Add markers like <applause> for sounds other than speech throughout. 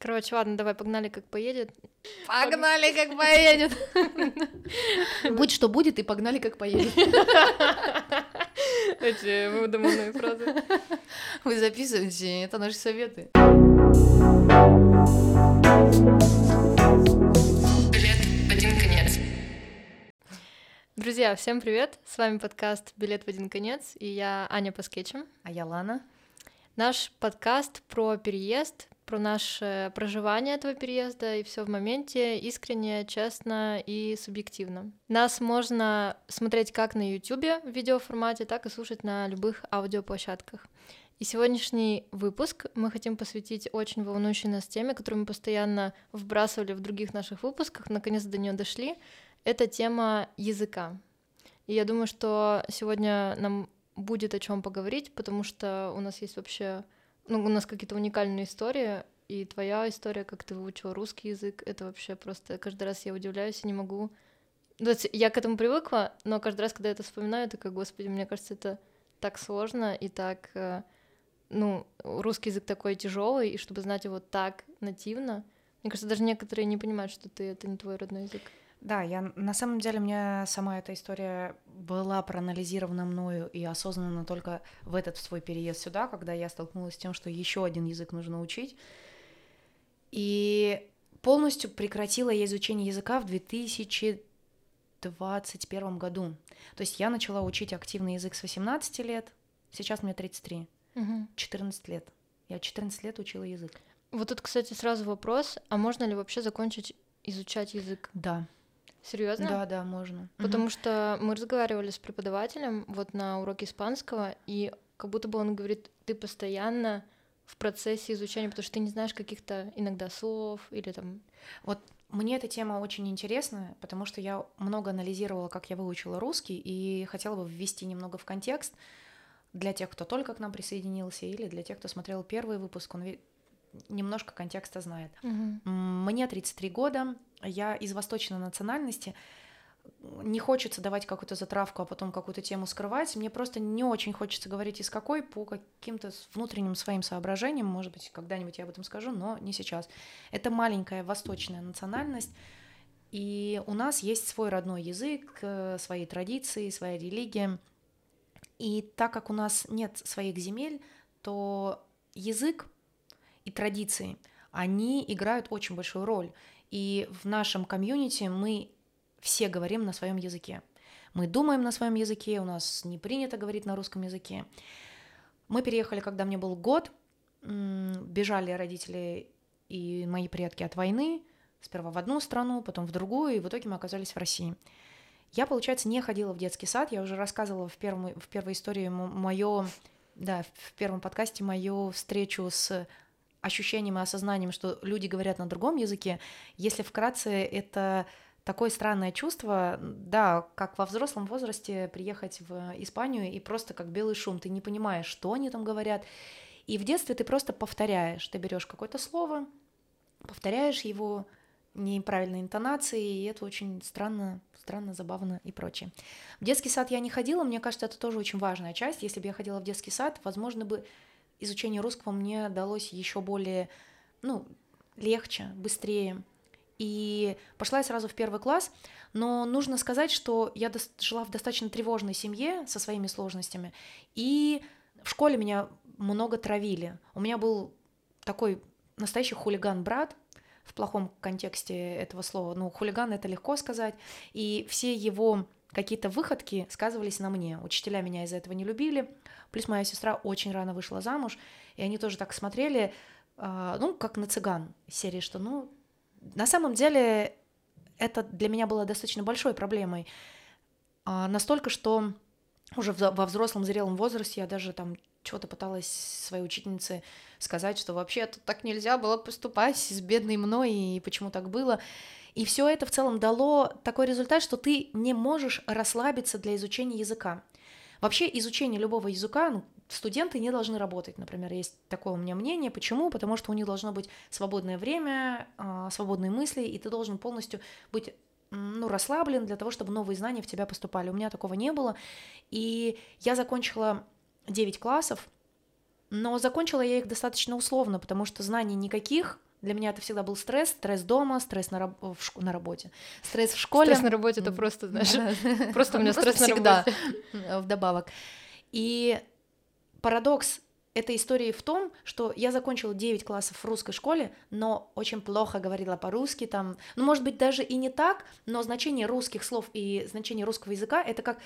Короче, ладно, давай, погнали, как поедет. Погнали, как поедет. <laughs> Будь что будет, и погнали, как поедет. <laughs> Эти выдуманные фразы. Вы записываете, это наши советы. Билет в один конец. Друзья, всем привет! С вами подкаст «Билет в один конец» и я Аня по скетчам. А я Лана. Наш подкаст про переезд, про наше проживание этого переезда и все в моменте искренне, честно и субъективно. Нас можно смотреть как на YouTube в видеоформате, так и слушать на любых аудиоплощадках. И сегодняшний выпуск мы хотим посвятить очень волнующей нас теме, которую мы постоянно вбрасывали в других наших выпусках, наконец до нее дошли. Это тема языка. И я думаю, что сегодня нам будет о чем поговорить, потому что у нас есть вообще, ну, у нас какие-то уникальные истории, и твоя история, как ты выучила русский язык, это вообще просто каждый раз я удивляюсь и не могу. Ну, я к этому привыкла, но каждый раз, когда я это вспоминаю, такая, господи, мне кажется, это так сложно и так, э, ну, русский язык такой тяжелый, и чтобы знать его так нативно, мне кажется, даже некоторые не понимают, что ты это не твой родной язык. Да, я на самом деле мне сама эта история была проанализирована мною и осознанно только в этот свой переезд сюда, когда я столкнулась с тем, что еще один язык нужно учить. И полностью прекратила я изучение языка в 2021 году. То есть я начала учить активный язык с 18 лет, сейчас мне 33, угу. 14 лет. Я 14 лет учила язык. Вот тут, кстати, сразу вопрос, а можно ли вообще закончить изучать язык? Да. Серьезно? Да, да, можно. Потому угу. что мы разговаривали с преподавателем вот на уроке испанского, и как будто бы он говорит, ты постоянно в процессе изучения, потому что ты не знаешь каких-то иногда слов или там. Вот мне эта тема очень интересна, потому что я много анализировала, как я выучила русский, и хотела бы ввести немного в контекст для тех, кто только к нам присоединился, или для тех, кто смотрел первый выпуск, он немножко контекста знает. Угу. Мне 33 года, я из восточной национальности, не хочется давать какую-то затравку, а потом какую-то тему скрывать. Мне просто не очень хочется говорить из какой по каким-то внутренним своим соображениям. Может быть, когда-нибудь я об этом скажу, но не сейчас. Это маленькая восточная национальность, и у нас есть свой родной язык, э, свои традиции, своя религия. И так как у нас нет своих земель, то язык и традиции, они играют очень большую роль. И в нашем комьюнити мы все говорим на своем языке. Мы думаем на своем языке, у нас не принято говорить на русском языке. Мы переехали, когда мне был год, бежали родители и мои предки от войны, сперва в одну страну, потом в другую, и в итоге мы оказались в России. Я, получается, не ходила в детский сад, я уже рассказывала в, первом, в первой истории мое, да, в первом подкасте мою встречу с ощущением и осознанием, что люди говорят на другом языке. Если вкратце, это такое странное чувство, да, как во взрослом возрасте приехать в Испанию и просто как белый шум, ты не понимаешь, что они там говорят. И в детстве ты просто повторяешь, ты берешь какое-то слово, повторяешь его неправильной интонацией, и это очень странно, странно, забавно и прочее. В детский сад я не ходила, мне кажется, это тоже очень важная часть. Если бы я ходила в детский сад, возможно бы изучение русского мне далось еще более, ну, легче, быстрее. И пошла я сразу в первый класс, но нужно сказать, что я жила в достаточно тревожной семье со своими сложностями, и в школе меня много травили. У меня был такой настоящий хулиган-брат, в плохом контексте этого слова. Ну, хулиган это легко сказать. И все его какие-то выходки сказывались на мне. Учителя меня из-за этого не любили. Плюс моя сестра очень рано вышла замуж, и они тоже так смотрели, э, ну, как на цыган серии, что, ну, на самом деле это для меня было достаточно большой проблемой. Э, настолько, что уже во взрослом зрелом возрасте я даже там что-то пыталась своей учительнице сказать, что вообще так нельзя было поступать с бедной мной, и почему так было. И все это в целом дало такой результат, что ты не можешь расслабиться для изучения языка. Вообще изучение любого языка, ну, студенты не должны работать, например, есть такое у меня мнение. Почему? Потому что у них должно быть свободное время, а, свободные мысли, и ты должен полностью быть ну, расслаблен для того, чтобы новые знания в тебя поступали. У меня такого не было. И я закончила 9 классов, но закончила я их достаточно условно, потому что знаний никаких Для меня это всегда был стресс, стресс дома, стресс на, раб- в ш- на работе, стресс в школе. Стресс на работе это просто, знаешь, <laughs> просто у меня <laughs> стресс всегда работе. вдобавок. И парадокс этой истории в том, что я закончила 9 классов в русской школе, но очень плохо говорила по-русски там. Ну, может быть, даже и не так, но значение русских слов и значение русского языка это как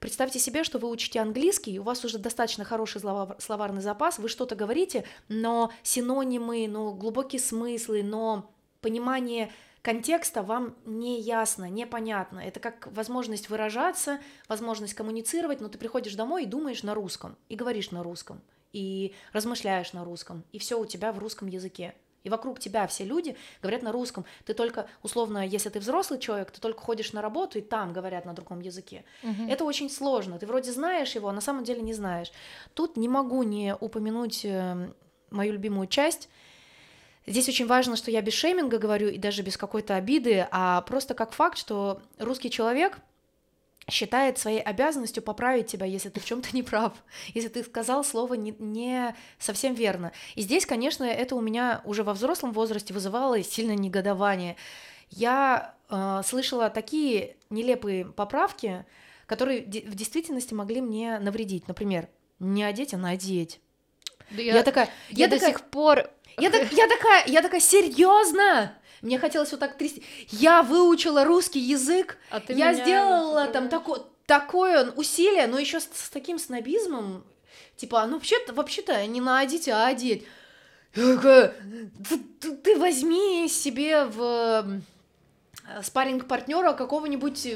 Представьте себе, что вы учите английский, у вас уже достаточно хороший словарный запас, вы что-то говорите, но синонимы, но глубокие смыслы, но понимание контекста вам не ясно, непонятно. Это как возможность выражаться, возможность коммуницировать, но ты приходишь домой и думаешь на русском, и говоришь на русском, и размышляешь на русском, и все у тебя в русском языке. И вокруг тебя все люди говорят на русском. Ты только, условно, если ты взрослый человек, ты только ходишь на работу, и там говорят на другом языке. Угу. Это очень сложно. Ты вроде знаешь его, а на самом деле не знаешь. Тут не могу не упомянуть э, мою любимую часть. Здесь очень важно, что я без шейминга говорю и даже без какой-то обиды, а просто как факт, что русский человек — считает своей обязанностью поправить тебя, если ты в чем-то не прав, <laughs> если ты сказал слово не, не совсем верно. И здесь, конечно, это у меня уже во взрослом возрасте вызывало сильное негодование. Я э, слышала такие нелепые поправки, которые в действительности могли мне навредить. Например, не одеть, а надеть. Да я, я такая, я, я до такая, сих пор. Я, так, я такая, я такая серьезно. Мне хотелось вот так трясти. Я выучила русский язык, а ты я сделала там такое, такое усилие, но еще с, с таким снобизмом, типа, ну вообще-то, вообще-то не на одеть, а одеть. ты, ты, ты возьми себе в спаринг партнера какого-нибудь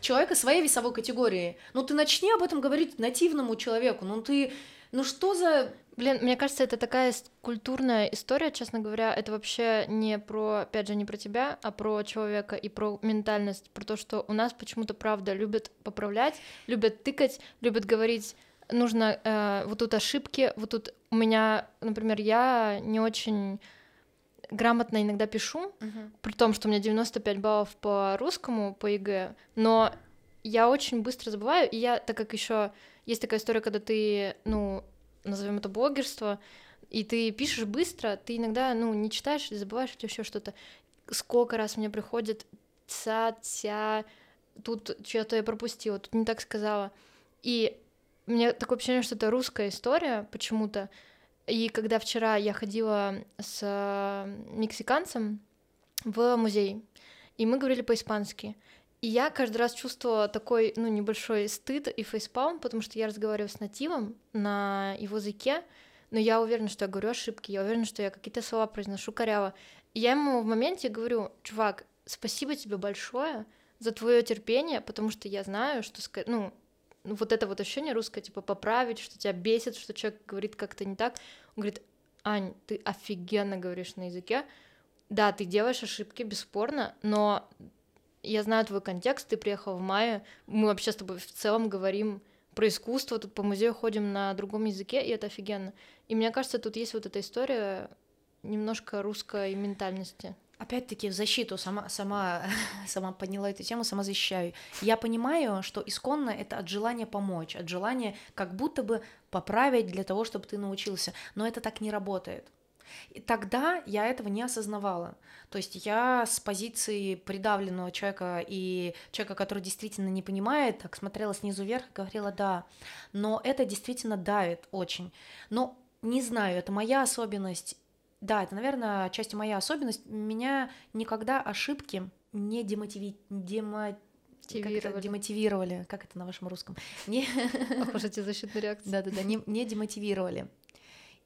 человека своей весовой категории. Ну ты начни об этом говорить нативному человеку. Ну ты, ну что за Блин, мне кажется, это такая культурная история, честно говоря. Это вообще не про, опять же, не про тебя, а про человека и про ментальность, про то, что у нас почему-то, правда, любят поправлять, любят тыкать, любят говорить, нужно э, вот тут ошибки, вот тут у меня, например, я не очень грамотно иногда пишу, uh-huh. при том, что у меня 95 баллов по русскому, по ЕГЭ, но я очень быстро забываю, и я, так как еще есть такая история, когда ты, ну, назовем это блогерство, и ты пишешь быстро, ты иногда, ну, не читаешь забываешь или еще что-то. Сколько раз мне приходит ца, тя, тут что-то я пропустила, тут не так сказала. И мне такое ощущение, что это русская история почему-то. И когда вчера я ходила с мексиканцем в музей, и мы говорили по-испански, и я каждый раз чувствовала такой, ну, небольшой стыд и фейспалм, потому что я разговариваю с нативом на его языке, но я уверена, что я говорю ошибки, я уверена, что я какие-то слова произношу коряво. И я ему в моменте говорю, чувак, спасибо тебе большое за твое терпение, потому что я знаю, что, ну, вот это вот ощущение русское, типа, поправить, что тебя бесит, что человек говорит как-то не так. Он говорит, Ань, ты офигенно говоришь на языке, да, ты делаешь ошибки, бесспорно, но я знаю твой контекст, ты приехал в мае, мы вообще с тобой в целом говорим про искусство, тут по музею ходим на другом языке, и это офигенно. И мне кажется, тут есть вот эта история немножко русской ментальности. Опять-таки в защиту сама, сама, <laughs> сама подняла эту тему, сама защищаю. Я понимаю, что исконно это от желания помочь, от желания как будто бы поправить для того, чтобы ты научился. Но это так не работает. И тогда я этого не осознавала. То есть я с позиции придавленного человека и человека, который действительно не понимает, так смотрела снизу вверх и говорила «да». Но это действительно давит очень. Но не знаю, это моя особенность. Да, это, наверное, частью моя особенность. Меня никогда ошибки не демотиви... демо... Демотивировали. Как это, демотивировали. Как это на вашем русском? Не... <laughs> Похоже, тебе защитная <laughs> реакция. Да-да-да, не, не демотивировали.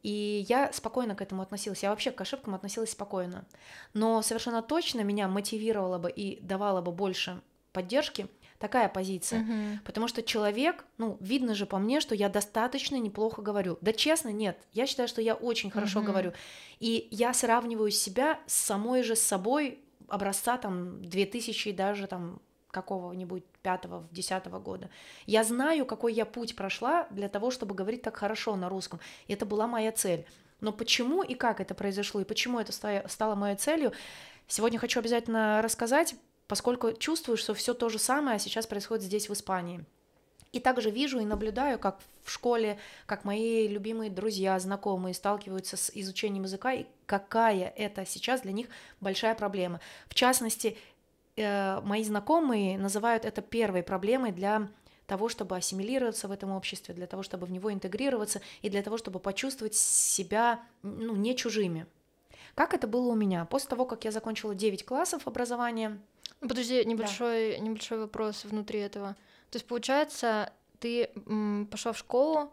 И я спокойно к этому относилась. Я вообще к ошибкам относилась спокойно. Но совершенно точно меня мотивировала бы и давала бы больше поддержки такая позиция. Uh-huh. Потому что человек, ну, видно же по мне, что я достаточно неплохо говорю. Да честно, нет. Я считаю, что я очень хорошо uh-huh. говорю. И я сравниваю себя с самой же собой образца там 2000 даже там какого-нибудь пятого, десятого года. Я знаю, какой я путь прошла для того, чтобы говорить так хорошо на русском. И это была моя цель. Но почему и как это произошло, и почему это стало моей целью, сегодня хочу обязательно рассказать, поскольку чувствую, что все то же самое сейчас происходит здесь, в Испании. И также вижу и наблюдаю, как в школе, как мои любимые друзья, знакомые сталкиваются с изучением языка, и какая это сейчас для них большая проблема. В частности, э, мои знакомые называют это первой проблемой для того, чтобы ассимилироваться в этом обществе, для того, чтобы в него интегрироваться и для того, чтобы почувствовать себя ну, не чужими. Как это было у меня? После того, как я закончила 9 классов образования... Подожди, небольшой, да. небольшой вопрос внутри этого. То есть, получается, ты пошла в школу,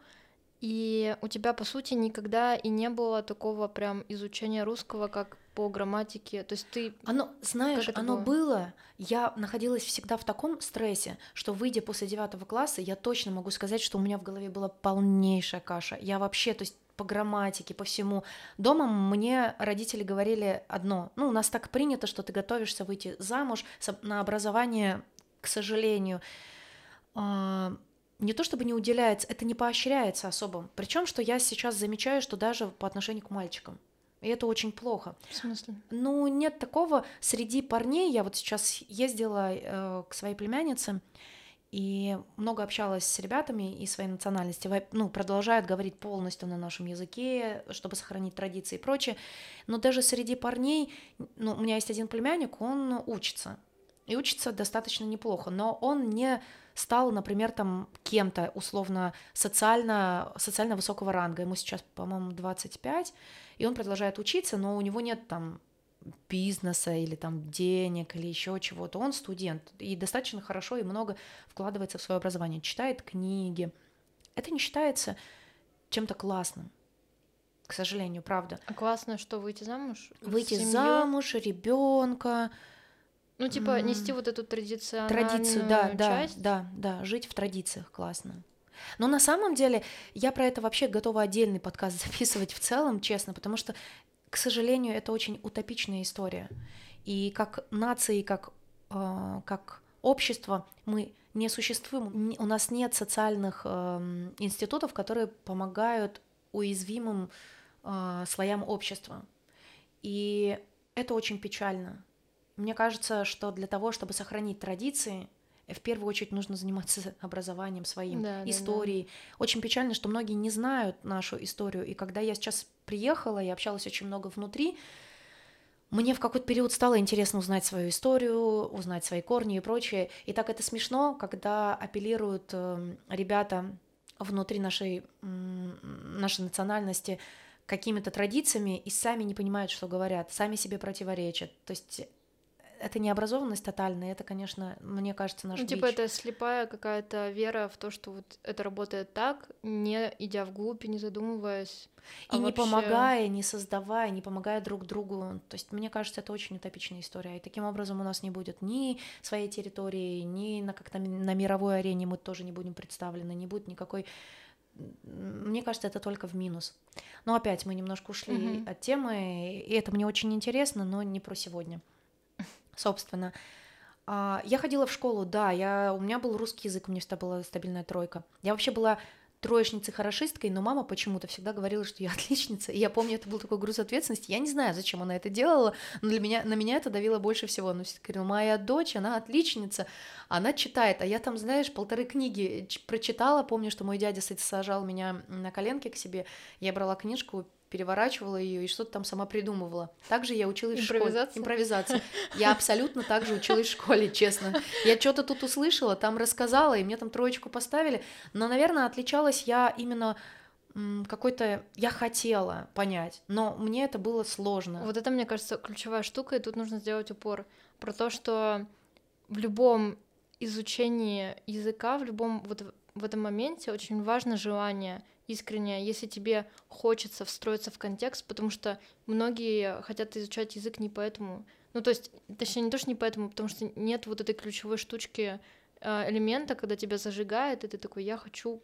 и у тебя, по сути, никогда и не было такого прям изучения русского, как по грамматике. То есть ты... Оно, знаешь, оно было? было. Я находилась всегда в таком стрессе, что, выйдя после девятого класса, я точно могу сказать, что у меня в голове была полнейшая каша. Я вообще, то есть по грамматике, по всему. Дома мне родители говорили одно. Ну, у нас так принято, что ты готовишься выйти замуж на образование, к сожалению. А, не то чтобы не уделяется, это не поощряется особо. Причем, что я сейчас замечаю, что даже по отношению к мальчикам. И это очень плохо. В смысле? Ну, нет такого среди парней. Я вот сейчас ездила э, к своей племяннице и много общалась с ребятами и своей национальности. Ну, продолжают говорить полностью на нашем языке, чтобы сохранить традиции и прочее. Но даже среди парней, ну, у меня есть один племянник, он учится. И учится достаточно неплохо, но он не стал, например, там кем-то условно социально, социально высокого ранга. Ему сейчас, по-моему, 25, и он продолжает учиться, но у него нет там бизнеса или там денег или еще чего-то. Он студент и достаточно хорошо и много вкладывается в свое образование, читает книги. Это не считается чем-то классным. К сожалению, правда. А классно, что выйти замуж? Выйти замуж, ребенка, ну, типа, нести вот эту традиционную Традицию, да, часть. да, да, да, жить в традициях классно. Но на самом деле я про это вообще готова отдельный подкаст <laughs> записывать в целом, честно, потому что, к сожалению, это очень утопичная история. И как нации, как, э, как общество мы не существуем, у нас нет социальных э, институтов, которые помогают уязвимым э, слоям общества. И это очень печально. Мне кажется, что для того, чтобы сохранить традиции, в первую очередь нужно заниматься <laughs> образованием своим, да, историей. Да, да. Очень печально, что многие не знают нашу историю. И когда я сейчас приехала и общалась очень много внутри, мне в какой-то период стало интересно узнать свою историю, узнать свои корни и прочее. И так это смешно, когда апеллируют эм, ребята внутри нашей, нашей национальности какими-то традициями и сами не понимают, что говорят, сами себе противоречат. То есть это не образованность тотальная, это, конечно, мне кажется, наш Ну, типа, это слепая какая-то вера в то, что вот это работает так, не идя вглубь и не задумываясь. И а не вообще... помогая, не создавая, не помогая друг другу. То есть, мне кажется, это очень утопичная история. И таким образом у нас не будет ни своей территории, ни на как-то на мировой арене мы тоже не будем представлены, не будет никакой мне кажется, это только в минус. Но опять мы немножко ушли mm-hmm. от темы, и это мне очень интересно, но не про сегодня собственно. А, я ходила в школу, да, я, у меня был русский язык, у меня всегда была стабильная тройка. Я вообще была троечницей-хорошисткой, но мама почему-то всегда говорила, что я <laughs> отличница. И я помню, это был такой груз ответственности. Я не знаю, зачем она это делала, но для меня, на меня это давило больше всего. Ну, говорила, моя дочь, она отличница, она читает, а я там, знаешь, полторы книги прочитала. Помню, что мой дядя сажал меня на коленке к себе, я брала книжку, переворачивала ее и что-то там сама придумывала. Также я училась в школе. Импровизация. Я абсолютно так же училась в школе, честно. Я что-то тут услышала, там рассказала, и мне там троечку поставили. Но, наверное, отличалась я именно какой-то я хотела понять, но мне это было сложно. Вот это, мне кажется, ключевая штука, и тут нужно сделать упор про то, что в любом изучении языка, в любом вот в этом моменте очень важно желание искренне, если тебе хочется встроиться в контекст, потому что многие хотят изучать язык не поэтому. Ну, то есть, точнее, не то, что не поэтому, потому что нет вот этой ключевой штучки э, элемента, когда тебя зажигает, и ты такой, я хочу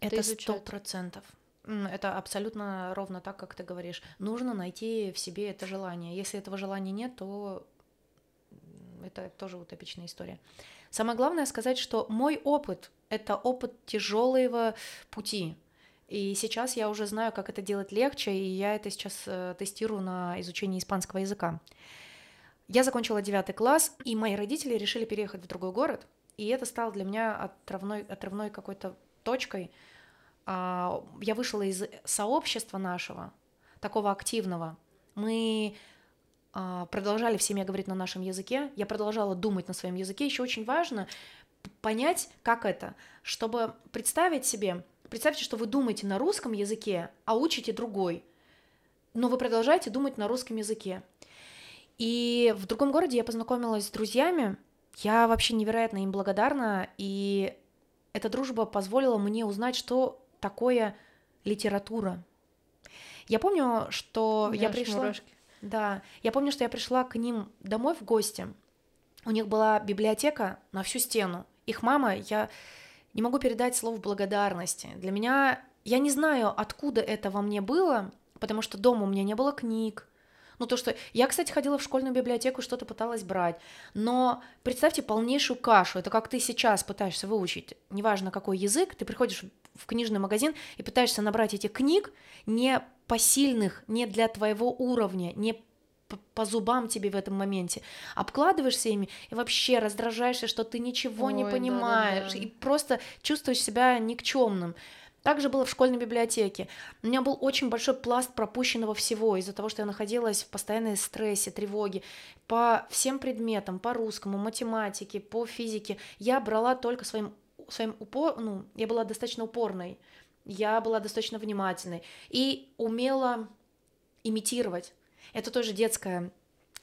это сто процентов. Это абсолютно ровно так, как ты говоришь. Нужно найти в себе это желание. Если этого желания нет, то это тоже утопичная история. Самое главное сказать, что мой опыт — это опыт тяжелого пути. И сейчас я уже знаю, как это делать легче, и я это сейчас э, тестирую на изучении испанского языка. Я закончила девятый класс, и мои родители решили переехать в другой город. И это стало для меня отрывной, отрывной какой-то точкой. А, я вышла из сообщества нашего, такого активного. Мы а, продолжали в говорить на нашем языке, я продолжала думать на своем языке. Еще очень важно понять, как это, чтобы представить себе, представьте, что вы думаете на русском языке, а учите другой, но вы продолжаете думать на русском языке. И в другом городе я познакомилась с друзьями, я вообще невероятно им благодарна, и эта дружба позволила мне узнать, что такое литература. Я помню, что я пришла... Мурашки. Да, я помню, что я пришла к ним домой в гости. У них была библиотека на всю стену. Их мама, я не могу передать слов благодарности. Для меня, я не знаю, откуда это во мне было, потому что дома у меня не было книг, ну, то, что... Я, кстати, ходила в школьную библиотеку, что-то пыталась брать. Но представьте полнейшую кашу. Это как ты сейчас пытаешься выучить, неважно какой язык, ты приходишь в книжный магазин и пытаешься набрать этих книг не посильных, не для твоего уровня, не по зубам тебе в этом моменте, обкладываешься ими и вообще раздражаешься, что ты ничего Ой, не понимаешь, да, да, да. и просто чувствуешь себя никчемным. Также было в школьной библиотеке. У меня был очень большой пласт пропущенного всего из-за того, что я находилась в постоянной стрессе, тревоге. По всем предметам, по русскому, математике, по физике, я брала только своим, своим упор... Ну, я была достаточно упорной, я была достаточно внимательной и умела имитировать. Это тоже детская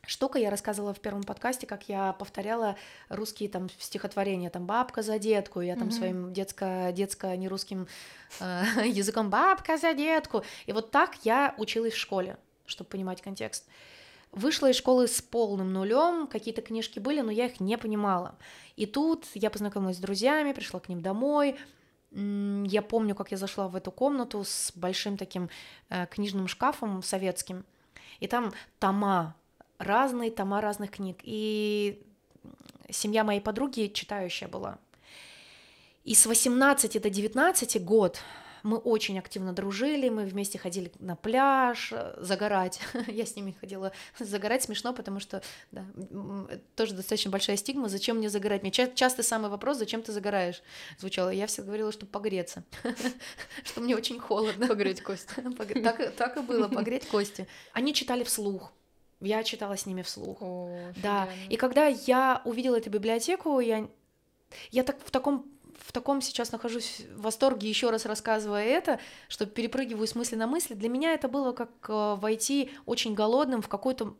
штука. Я рассказывала в первом подкасте, как я повторяла русские там стихотворения, там бабка за детку, я там mm-hmm. своим детско, детско не русским э, <laughs> языком бабка за детку. И вот так я училась в школе, чтобы понимать контекст. Вышла из школы с полным нулем, какие-то книжки были, но я их не понимала. И тут я познакомилась с друзьями, пришла к ним домой. Я помню, как я зашла в эту комнату с большим таким э, книжным шкафом советским, и там тома разные тома разных книг. И семья моей подруги читающая была. И с 18 до 19 год мы очень активно дружили, мы вместе ходили на пляж, э, загорать. <laughs> Я с ними ходила загорать, смешно, потому что, да, тоже достаточно большая стигма, зачем мне загорать? Мне часто самый вопрос, зачем ты загораешь, звучало. Я всегда говорила, что погреться, <laughs> что мне очень холодно. Погреть кости. <laughs> Так и было, погреть кости. Они читали вслух, я читала с ними вслух. О, да. И когда я увидела эту библиотеку, я, я так в таком в таком сейчас нахожусь в восторге, еще раз рассказывая это, что перепрыгиваю с мысли на мысли. Для меня это было как э, войти очень голодным в какую-то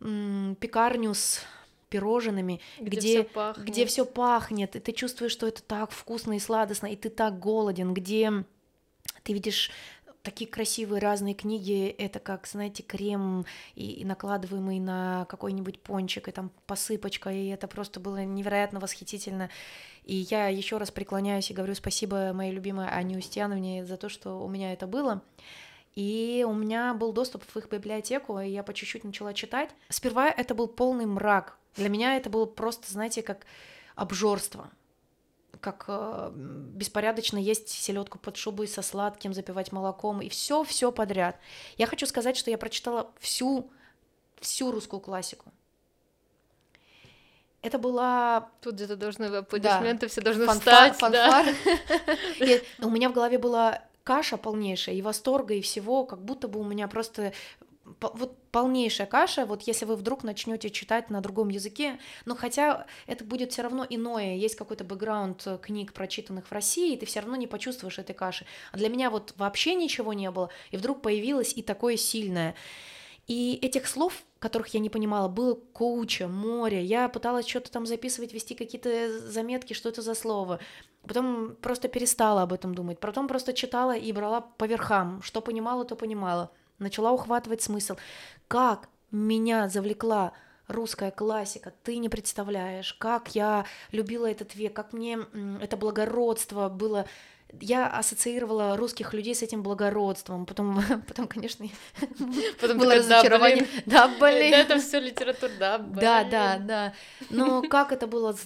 пекарню с пирожными, где, где, все пахнет. где все пахнет, и ты чувствуешь, что это так вкусно и сладостно, и ты так голоден, где ты видишь такие красивые разные книги, это как, знаете, крем и, и накладываемый на какой-нибудь пончик, и там посыпочка, и это просто было невероятно восхитительно. И я еще раз преклоняюсь и говорю спасибо моей любимой Ане Устьяновне за то, что у меня это было. И у меня был доступ в их библиотеку, и я по чуть-чуть начала читать. Сперва это был полный мрак. Для меня это было просто, знаете, как обжорство как э, беспорядочно есть селедку под шубой со сладким, запивать молоком и все, все подряд. Я хочу сказать, что я прочитала всю, всю русскую классику. Это была... Тут где-то должны аплодисменты, да. все должны фанфар, встать. Фанфар. Да. у меня в голове была каша полнейшая, и восторга, и всего, как будто бы у меня просто вот полнейшая каша, вот если вы вдруг начнете читать на другом языке, но хотя это будет все равно иное, есть какой-то бэкграунд э, книг, прочитанных в России, и ты все равно не почувствуешь этой каши. А для меня вот вообще ничего не было, и вдруг появилось и такое сильное. И этих слов, которых я не понимала, было куча, море. Я пыталась что-то там записывать, вести какие-то заметки, что это за слово. Потом просто перестала об этом думать. Потом просто читала и брала по верхам. Что понимала, то понимала начала ухватывать смысл. Как меня завлекла русская классика, ты не представляешь, как я любила этот век, как мне это благородство было я ассоциировала русских людей с этим благородством, потом, <laughs> потом конечно, <laughs> потом было разочарование. Да, блин. Это все литература, да, блин. Да, да, да. Но как это было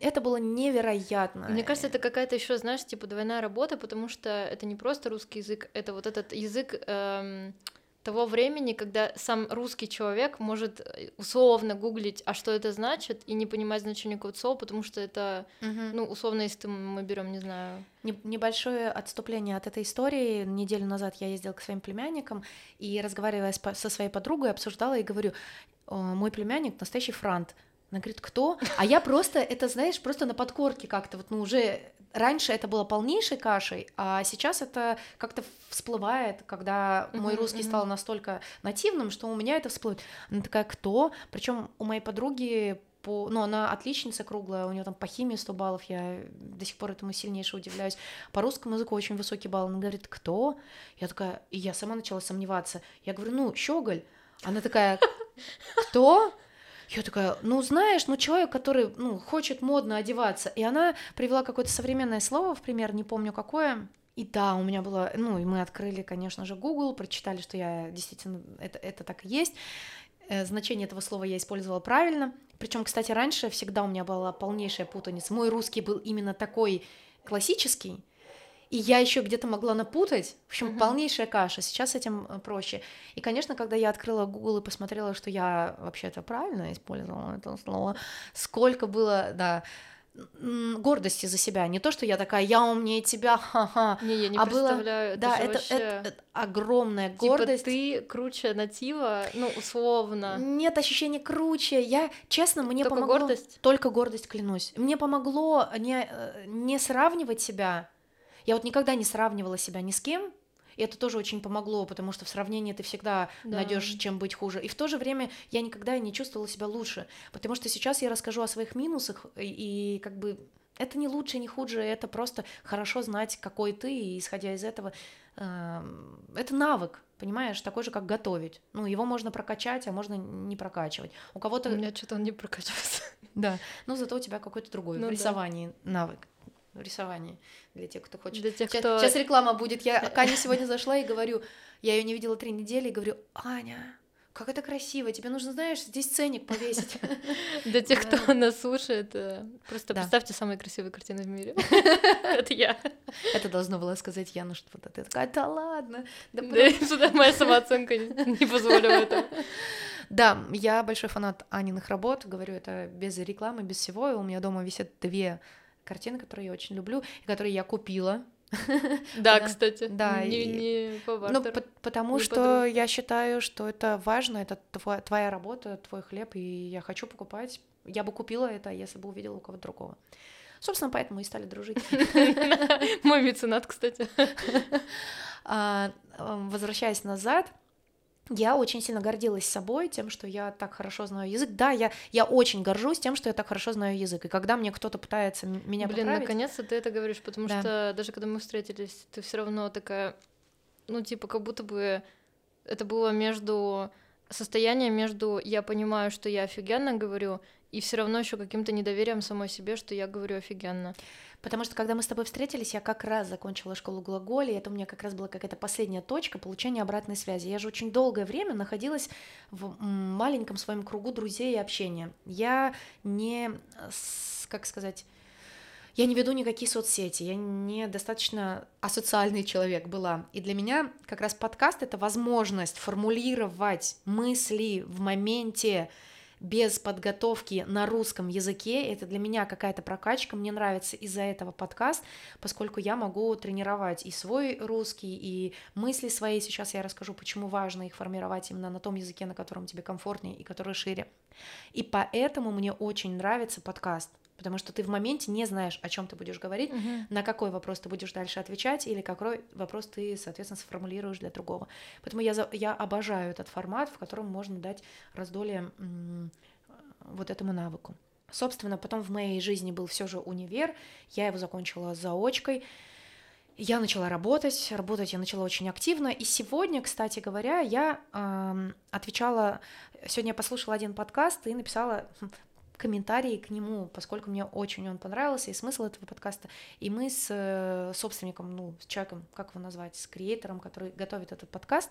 это было невероятно. Мне кажется, это какая-то еще, знаешь, типа двойная работа, потому что это не просто русский язык, это вот этот язык эм, того времени, когда сам русский человек может э, условно гуглить, а что это значит, и не понимать значение какого-то слова, потому что это, угу. ну, условно, если мы берем, не знаю. Небольшое отступление от этой истории. Неделю назад я ездила к своим племянникам и, разговаривая со своей подругой, обсуждала и говорю, мой племянник настоящий франт. Она говорит, кто? А я просто, это, знаешь, просто на подкорке как-то вот, ну, уже раньше это было полнейшей кашей, а сейчас это как-то всплывает, когда мой русский стал настолько нативным, что у меня это всплывает. Она такая, кто? Причем у моей подруги по, ну, она отличница круглая, у нее там по химии 100 баллов, я до сих пор этому сильнейше удивляюсь. По русскому языку очень высокий балл. Она говорит, кто? Я такая, и я сама начала сомневаться. Я говорю, ну, Щеголь. Она такая, кто? Я такая, ну знаешь, ну человек, который ну, хочет модно одеваться. И она привела какое-то современное слово в пример, не помню какое. И да, у меня было, ну и мы открыли, конечно же, Google, прочитали, что я действительно, это, это так и есть. Э, значение этого слова я использовала правильно. Причем, кстати, раньше всегда у меня была полнейшая путаница. Мой русский был именно такой классический, и я еще где-то могла напутать. В общем, uh-huh. полнейшая каша. Сейчас с этим э, проще. И, конечно, когда я открыла Google и посмотрела, что я вообще-то правильно использовала это слово, сколько было, да, гордости за себя. Не то, что я такая, я умнее тебя, <laughs> ха-ха. Не, я не а представляю. Было, да, это, вообще... это, это огромная типа гордость. ты круче натива, ну, условно. Нет ощущения круче. Я, честно, мне Только помогло... гордость? Только гордость, клянусь. Мне помогло не, э, не сравнивать себя я вот никогда не сравнивала себя ни с кем, и это тоже очень помогло, потому что в сравнении ты всегда да. найдешь, чем быть хуже. И в то же время я никогда не чувствовала себя лучше, потому что сейчас я расскажу о своих минусах, и, и как бы это не лучше, не хуже, это просто хорошо знать, какой ты, и исходя из этого, э, это навык, понимаешь, такой же, как готовить. Ну, его можно прокачать, а можно не прокачивать. У кого-то... У меня что-то он не прокачивается. Да, но зато у тебя какой-то другой ну, в рисовании да. навык рисовании для тех, кто хочет. Для тех, сейчас, кто... сейчас реклама будет. Я <laughs> к Ане сегодня зашла и говорю, я ее не видела три недели, и говорю, Аня, как это красиво, тебе нужно, знаешь, здесь ценник повесить. <laughs> Для тех, кто нас слушает, э, просто представьте самые красивые картины в мире. <laughs> Это я. Это должно было сказать Яну что-то. Ты такая, да ладно. Да моя самооценка не позволила этого. Да, я большой фанат Аниных работ, говорю это без рекламы, без всего. У меня дома висят две картины, которые я очень люблю, и которые я купила. <laughs> Да, кстати. Да. Не, не по Ну, потому что я считаю, что это важно, это твоя работа, твой хлеб, и я хочу покупать. Я бы купила это, если бы увидела у кого-то другого. Собственно, поэтому и стали дружить. <laughs> Мой меценат, кстати. <laughs> А, возвращаясь назад, я очень сильно гордилась собой, тем, что я так хорошо знаю язык. Да, я, я очень горжусь тем, что я так хорошо знаю язык. И когда мне кто-то пытается меня Блин, поправить... наконец-то ты это говоришь, потому да. что даже когда мы встретились, ты все равно такая, ну, типа, как будто бы это было между состояние между я понимаю, что я офигенно говорю, и все равно еще каким-то недоверием самой себе, что я говорю офигенно. Потому что когда мы с тобой встретились, я как раз закончила школу глаголей, это у меня как раз была какая-то последняя точка получения обратной связи. Я же очень долгое время находилась в маленьком своем кругу друзей и общения. Я не, как сказать, я не веду никакие соцсети, я не достаточно асоциальный человек была. И для меня как раз подкаст — это возможность формулировать мысли в моменте, без подготовки на русском языке. Это для меня какая-то прокачка. Мне нравится из-за этого подкаст, поскольку я могу тренировать и свой русский, и мысли свои. Сейчас я расскажу, почему важно их формировать именно на том языке, на котором тебе комфортнее и который шире. И поэтому мне очень нравится подкаст потому что ты в моменте не знаешь, о чем ты будешь говорить, угу. на какой вопрос ты будешь дальше отвечать, или какой вопрос ты, соответственно, сформулируешь для другого. Поэтому я, за, я обожаю этот формат, в котором можно дать раздолье вот этому навыку. Собственно, потом в моей жизни был все же универ, я его закончила заочкой, я начала работать, работать я начала очень активно, и сегодня, кстати говоря, я э, отвечала, сегодня я послушала один подкаст и написала хм, комментарии к нему, поскольку мне очень он понравился, и смысл этого подкаста. И мы с э, собственником, ну, с человеком, как его назвать, с креатором, который готовит этот подкаст,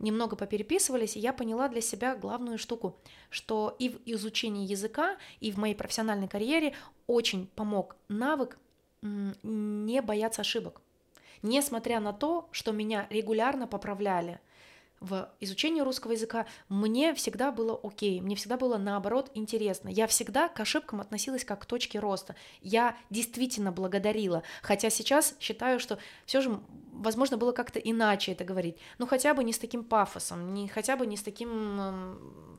немного попереписывались, и я поняла для себя главную штуку, что и в изучении языка, и в моей профессиональной карьере очень помог навык не бояться ошибок. Несмотря на то, что меня регулярно поправляли, в изучении русского языка, мне всегда было окей, мне всегда было наоборот интересно. Я всегда к ошибкам относилась как к точке роста. Я действительно благодарила, хотя сейчас считаю, что все же возможно было как-то иначе это говорить. Ну хотя бы не с таким пафосом, не хотя бы не с таким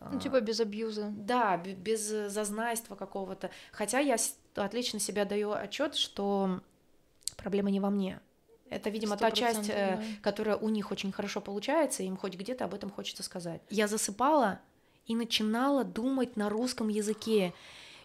ну, типа без абьюза. Да, без зазнайства какого-то. Хотя я отлично себя даю отчет, что проблема не во мне. Это, видимо, та часть, э, да. которая у них очень хорошо получается, им хоть где-то об этом хочется сказать. Я засыпала и начинала думать на русском языке.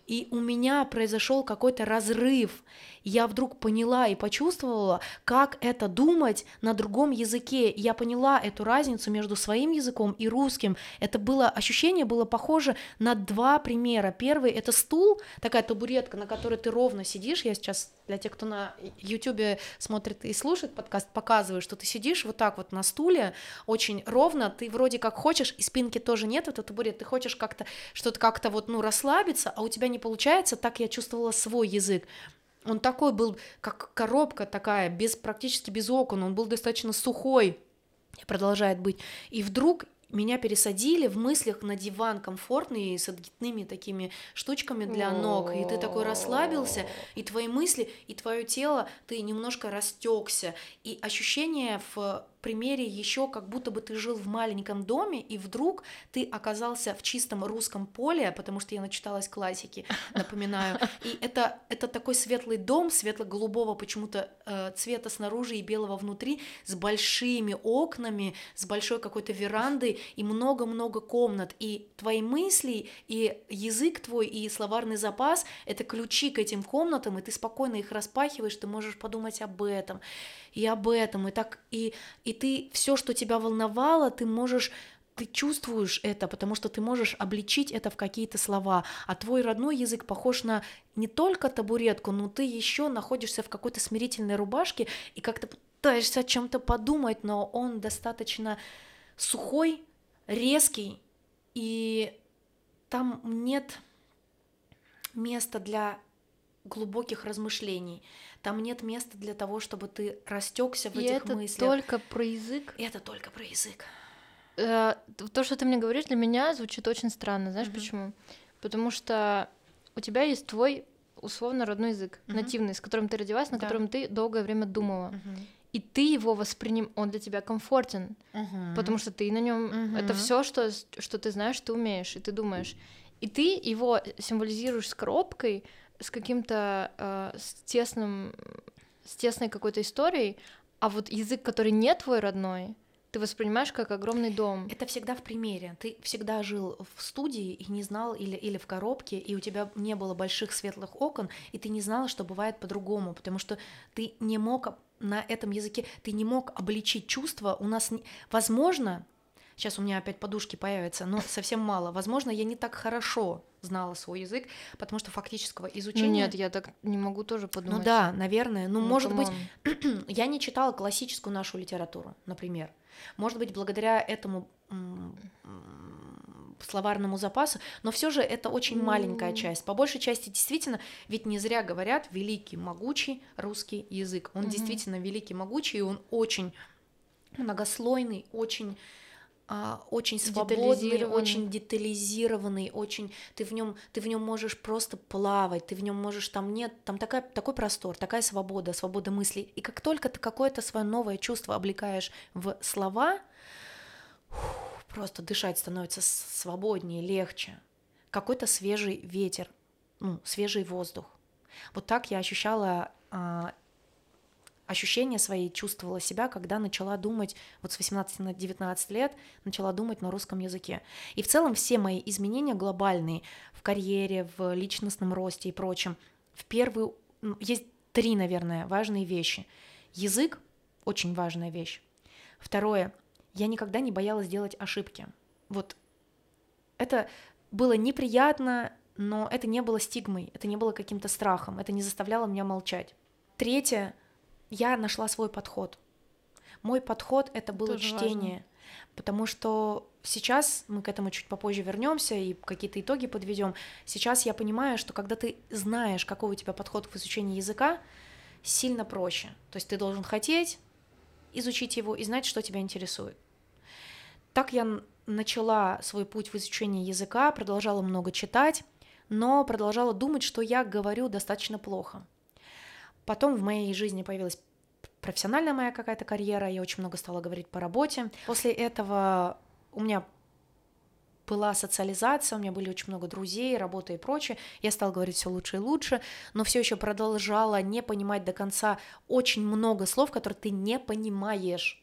И у меня произошел какой-то разрыв. Я вдруг поняла и почувствовала, как это думать на другом языке. Я поняла эту разницу между своим языком и русским. Это было ощущение было похоже на два примера. Первый это стул, такая табуретка, на которой ты ровно сидишь. Я сейчас для тех, кто на YouTube смотрит и слушает подкаст, показываю, что ты сидишь вот так вот на стуле, очень ровно, ты вроде как хочешь, и спинки тоже нет, это табурет, ты хочешь как-то что-то как-то вот, ну, расслабиться, а у тебя не получается, так я чувствовала свой язык. Он такой был, как коробка такая, без, практически без окон, он был достаточно сухой, продолжает быть. И вдруг меня пересадили в мыслях на диван комфортный с отгитными такими штучками для ног, и ты такой расслабился, и твои мысли, и твое тело, ты немножко растекся, и ощущение в примере еще как будто бы ты жил в маленьком доме, и вдруг ты оказался в чистом русском поле, потому что я начиталась классики, <laughs> напоминаю. И это, это такой светлый дом, светло-голубого почему-то э, цвета снаружи и белого внутри, с большими окнами, с большой какой-то верандой и много-много комнат. И твои мысли, и язык твой, и словарный запас — это ключи к этим комнатам, и ты спокойно их распахиваешь, ты можешь подумать об этом и об этом, и так, и, и ты все, что тебя волновало, ты можешь ты чувствуешь это, потому что ты можешь обличить это в какие-то слова, а твой родной язык похож на не только табуретку, но ты еще находишься в какой-то смирительной рубашке и как-то пытаешься о чем-то подумать, но он достаточно сухой, резкий, и там нет места для глубоких размышлений. Там нет места для того, чтобы ты растекся в и этих это мыслях. только про язык. И это только про язык. Э, то, что ты мне говоришь, для меня звучит очень странно. Знаешь mm-hmm. почему? Потому что у тебя есть твой условно родной язык, mm-hmm. нативный, с которым ты родилась, на да. котором ты долгое время думала. Mm-hmm. И ты его восприним, он для тебя комфортен, uh-huh. потому что ты на нем, uh-huh. это все, что, что ты знаешь, ты умеешь, и ты думаешь. И ты его символизируешь с коробкой, с каким-то э, с тесным, с тесной какой-то историей, а вот язык, который не твой родной, ты воспринимаешь как огромный дом. Это всегда в примере. Ты всегда жил в студии и не знал, или, или в коробке, и у тебя не было больших светлых окон, и ты не знала, что бывает по-другому, потому что ты не мог на этом языке, ты не мог обличить чувства. У нас, возможно, Сейчас у меня опять подушки появятся, но совсем мало. Возможно, я не так хорошо знала свой язык, потому что фактического изучения... Ну нет, я так не могу тоже подумать. Ну да, наверное. Ну, ну может быть, <clears throat> я не читала классическую нашу литературу, например. Может быть, благодаря этому словарному запасу, но все же это очень маленькая часть. По большей части действительно, ведь не зря говорят великий, могучий русский язык. Он mm-hmm. действительно великий, могучий, и он очень многослойный, очень очень свободный, очень детализированный, очень ты в нем ты в нем можешь просто плавать, ты в нем можешь там нет там такая такой простор, такая свобода, свобода мыслей, и как только ты какое-то свое новое чувство облекаешь в слова, просто дышать становится свободнее, легче, какой-то свежий ветер, ну свежий воздух. Вот так я ощущала а, ощущения свои чувствовала себя, когда начала думать, вот с 18 на 19 лет, начала думать на русском языке. И в целом все мои изменения глобальные в карьере, в личностном росте и прочем, в первую, есть три, наверное, важные вещи. Язык — очень важная вещь. Второе, я никогда не боялась делать ошибки. Вот это было неприятно, но это не было стигмой, это не было каким-то страхом, это не заставляло меня молчать. Третье — я нашла свой подход. Мой подход это было Тоже чтение, важно. потому что сейчас мы к этому чуть попозже вернемся и какие-то итоги подведем. Сейчас я понимаю, что когда ты знаешь, какой у тебя подход к изучению языка, сильно проще. То есть ты должен хотеть изучить его и знать, что тебя интересует. Так я начала свой путь в изучении языка, продолжала много читать, но продолжала думать, что я говорю достаточно плохо. Потом в моей жизни появилась профессиональная моя какая-то карьера, я очень много стала говорить по работе. После этого у меня была социализация, у меня были очень много друзей, работа и прочее. Я стала говорить все лучше и лучше, но все еще продолжала не понимать до конца очень много слов, которые ты не понимаешь.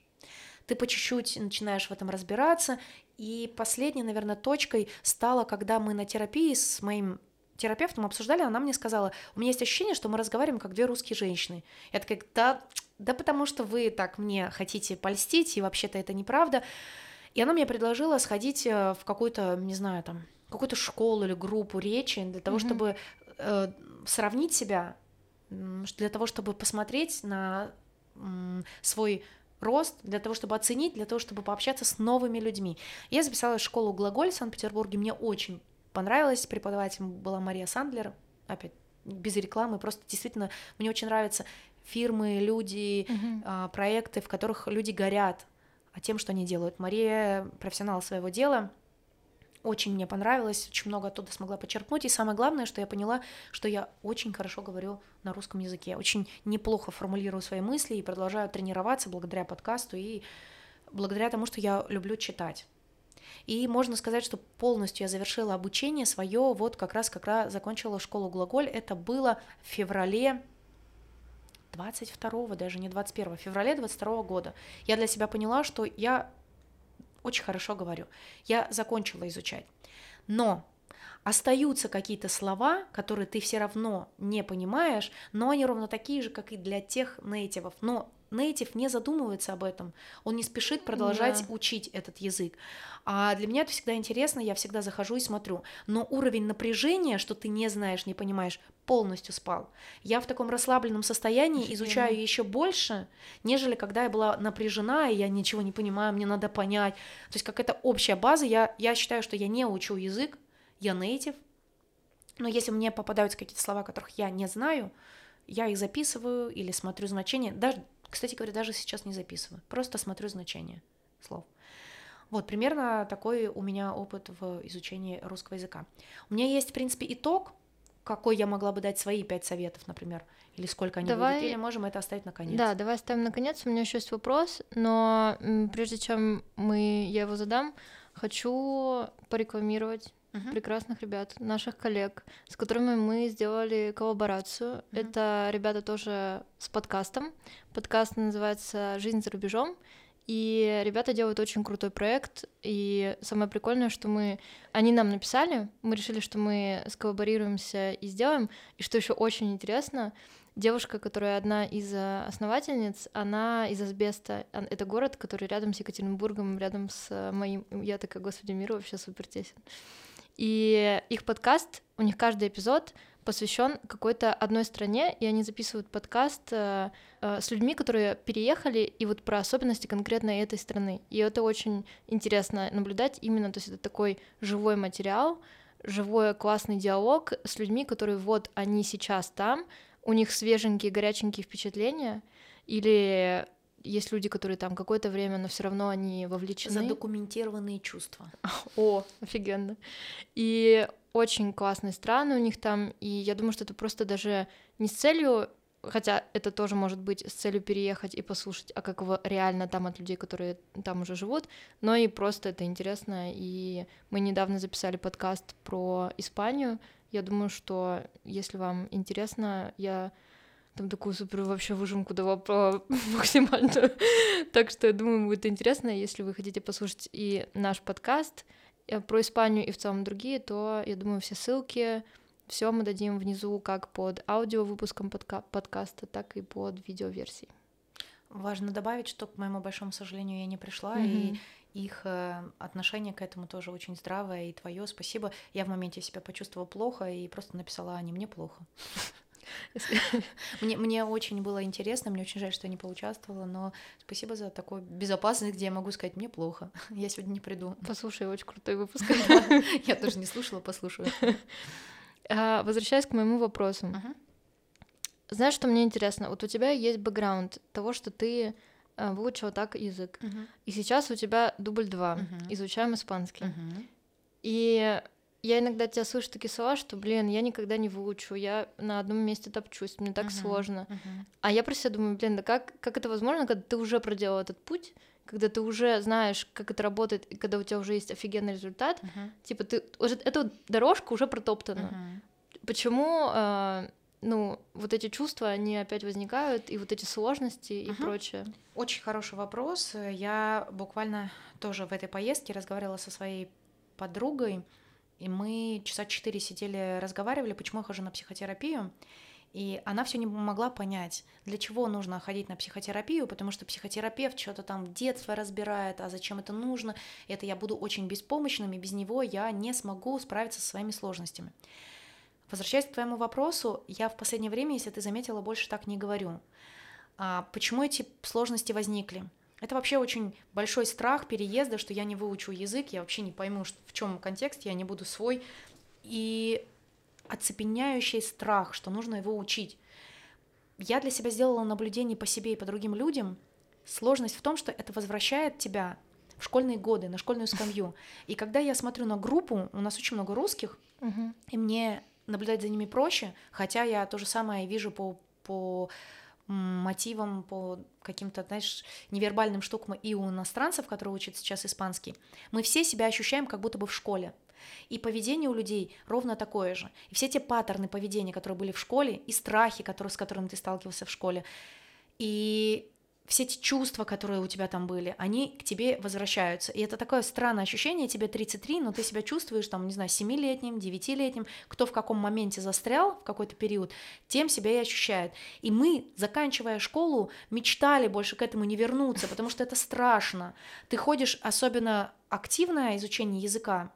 Ты по чуть-чуть начинаешь в этом разбираться. И последней, наверное, точкой стало, когда мы на терапии с моим терапевтом обсуждали, она мне сказала, у меня есть ощущение, что мы разговариваем как две русские женщины. Я такая, да, да потому что вы так мне хотите польстить, и вообще-то это неправда. И она мне предложила сходить э, в какую-то, не знаю, там, какую-то школу или группу речи для того, mm-hmm. чтобы э, сравнить себя, для того, чтобы посмотреть на э, свой рост, для того, чтобы оценить, для того, чтобы пообщаться с новыми людьми. Я записалась в школу «Глаголь» в Санкт-Петербурге, мне очень понравилось, преподавателем была Мария Сандлер, опять без рекламы, просто действительно мне очень нравятся фирмы, люди, uh-huh. проекты, в которых люди горят тем, что они делают. Мария профессионал своего дела, очень мне понравилось, очень много оттуда смогла почерпнуть, и самое главное, что я поняла, что я очень хорошо говорю на русском языке, очень неплохо формулирую свои мысли и продолжаю тренироваться благодаря подкасту и благодаря тому, что я люблю читать. И можно сказать, что полностью я завершила обучение свое, вот как раз, когда закончила школу глаголь, это было в феврале 22 даже не 21 февраля 22 года. Я для себя поняла, что я очень хорошо говорю. Я закончила изучать. Но остаются какие-то слова, которые ты все равно не понимаешь, но они ровно такие же, как и для тех нейтивов. Но нейтив не задумывается об этом, он не спешит продолжать да. учить этот язык. А для меня это всегда интересно, я всегда захожу и смотрю. Но уровень напряжения, что ты не знаешь, не понимаешь, полностью спал. Я в таком расслабленном состоянии изучаю еще больше, нежели когда я была напряжена, и я ничего не понимаю, мне надо понять. То есть какая-то общая база, я, я считаю, что я не учу язык, я нейтив, но если мне попадаются какие-то слова, которых я не знаю, я их записываю или смотрю значение. Даже, кстати говоря, даже сейчас не записываю, просто смотрю значение слов. Вот, примерно такой у меня опыт в изучении русского языка. У меня есть, в принципе, итог, какой я могла бы дать свои пять советов, например, или сколько они давай... будут, или можем это оставить на конец. Да, давай оставим на конец. У меня еще есть вопрос, но прежде чем мы я его задам, хочу порекламировать uh-huh. прекрасных ребят, наших коллег, с которыми мы сделали коллаборацию. Uh-huh. Это ребята тоже с подкастом. Подкаст называется "Жизнь за рубежом". И ребята делают очень крутой проект, и самое прикольное, что мы... Они нам написали, мы решили, что мы сколлаборируемся и сделаем, и что еще очень интересно, девушка, которая одна из основательниц, она из Асбеста. Это город, который рядом с Екатеринбургом, рядом с моим... Я такая, господи, мир вообще супер тесен. И их подкаст, у них каждый эпизод посвящен какой-то одной стране, и они записывают подкаст э, э, с людьми, которые переехали, и вот про особенности конкретно этой страны. И это очень интересно наблюдать именно, то есть это такой живой материал, живой классный диалог с людьми, которые вот они сейчас там, у них свеженькие, горяченькие впечатления, или есть люди, которые там какое-то время, но все равно они вовлечены. Задокументированные чувства. <laughs> О, офигенно. И очень классные страны у них там, и я думаю, что это просто даже не с целью, хотя это тоже может быть с целью переехать и послушать, а как его реально там от людей, которые там уже живут, но и просто это интересно, и мы недавно записали подкаст про Испанию, я думаю, что если вам интересно, я там такую супер вообще выжимку давал про <laughs> максимально. так что я думаю, будет интересно, если вы хотите послушать и наш подкаст, Э, про Испанию и в целом другие, то, я думаю, все ссылки, все мы дадим внизу как под аудио выпуском подка- подкаста, так и под видеоверсией. Важно добавить, что, к моему большому сожалению, я не пришла, mm-hmm. и их э, отношение к этому тоже очень здравое, и твое спасибо. Я в моменте себя почувствовала плохо и просто написала, не мне плохо. <laughs> Мне, мне очень было интересно, мне очень жаль, что я не поучаствовала, но спасибо за такой безопасность, где я могу сказать, мне плохо, <laughs> я сегодня не приду. Послушай, очень крутой выпуск. <laughs> Я тоже не слушала, послушаю. А, возвращаясь к моему вопросу. Знаешь, что мне интересно? Вот у тебя есть бэкграунд того, что ты а, выучила так язык. И сейчас у тебя дубль два, Мгм. изучаем испанский. И я иногда тебя слышу такие слова, что, блин, я никогда не выучу, я на одном месте топчусь, мне так Мгм. сложно. Мгм. А я про себя думаю, блин, да как, как это возможно, когда ты уже проделал этот путь, когда ты уже знаешь, как это работает, и когда у тебя уже есть офигенный результат, Мгм. типа ты уже эта дорожка уже протоптана. Мгм. Почему, а, ну, вот эти чувства, они опять возникают, и вот эти сложности и Мгм. прочее? Очень хороший вопрос. Я буквально тоже в этой поездке разговаривала со своей подругой, и мы часа четыре сидели, разговаривали, почему я хожу на психотерапию. И она все не могла понять, для чего нужно ходить на психотерапию, потому что психотерапевт что-то там детство разбирает, а зачем это нужно, это я буду очень беспомощным, и без него я не смогу справиться со своими сложностями. Возвращаясь к твоему вопросу, я в последнее время, если ты заметила, больше так не говорю. А почему эти сложности возникли? Это вообще очень большой страх переезда, что я не выучу язык, я вообще не пойму, в чем контекст, я не буду свой. И оцепеняющий страх, что нужно его учить. Я для себя сделала наблюдение по себе и по другим людям. Сложность в том, что это возвращает тебя в школьные годы, на школьную скамью. <laughs> И когда я смотрю на группу, у нас очень много русских, Мгм. и мне наблюдать за ними проще, хотя я то же самое вижу по, по мотивам, по каким-то, знаешь, невербальным штукам и у иностранцев, которые учат сейчас испанский. Мы все себя ощущаем как будто бы в школе. И поведение у людей ровно такое же. И все те паттерны поведения, которые были в школе, и страхи, которые, с которыми ты сталкивался в школе, и все эти чувства, которые у тебя там были, они к тебе возвращаются. И это такое странное ощущение, тебе 33, но ты себя чувствуешь, там, не знаю, 7-летним, 9-летним, кто в каком моменте застрял в какой-то период, тем себя и ощущает. И мы, заканчивая школу, мечтали больше к этому не вернуться, потому что это страшно. Ты ходишь, особенно активное изучение языка,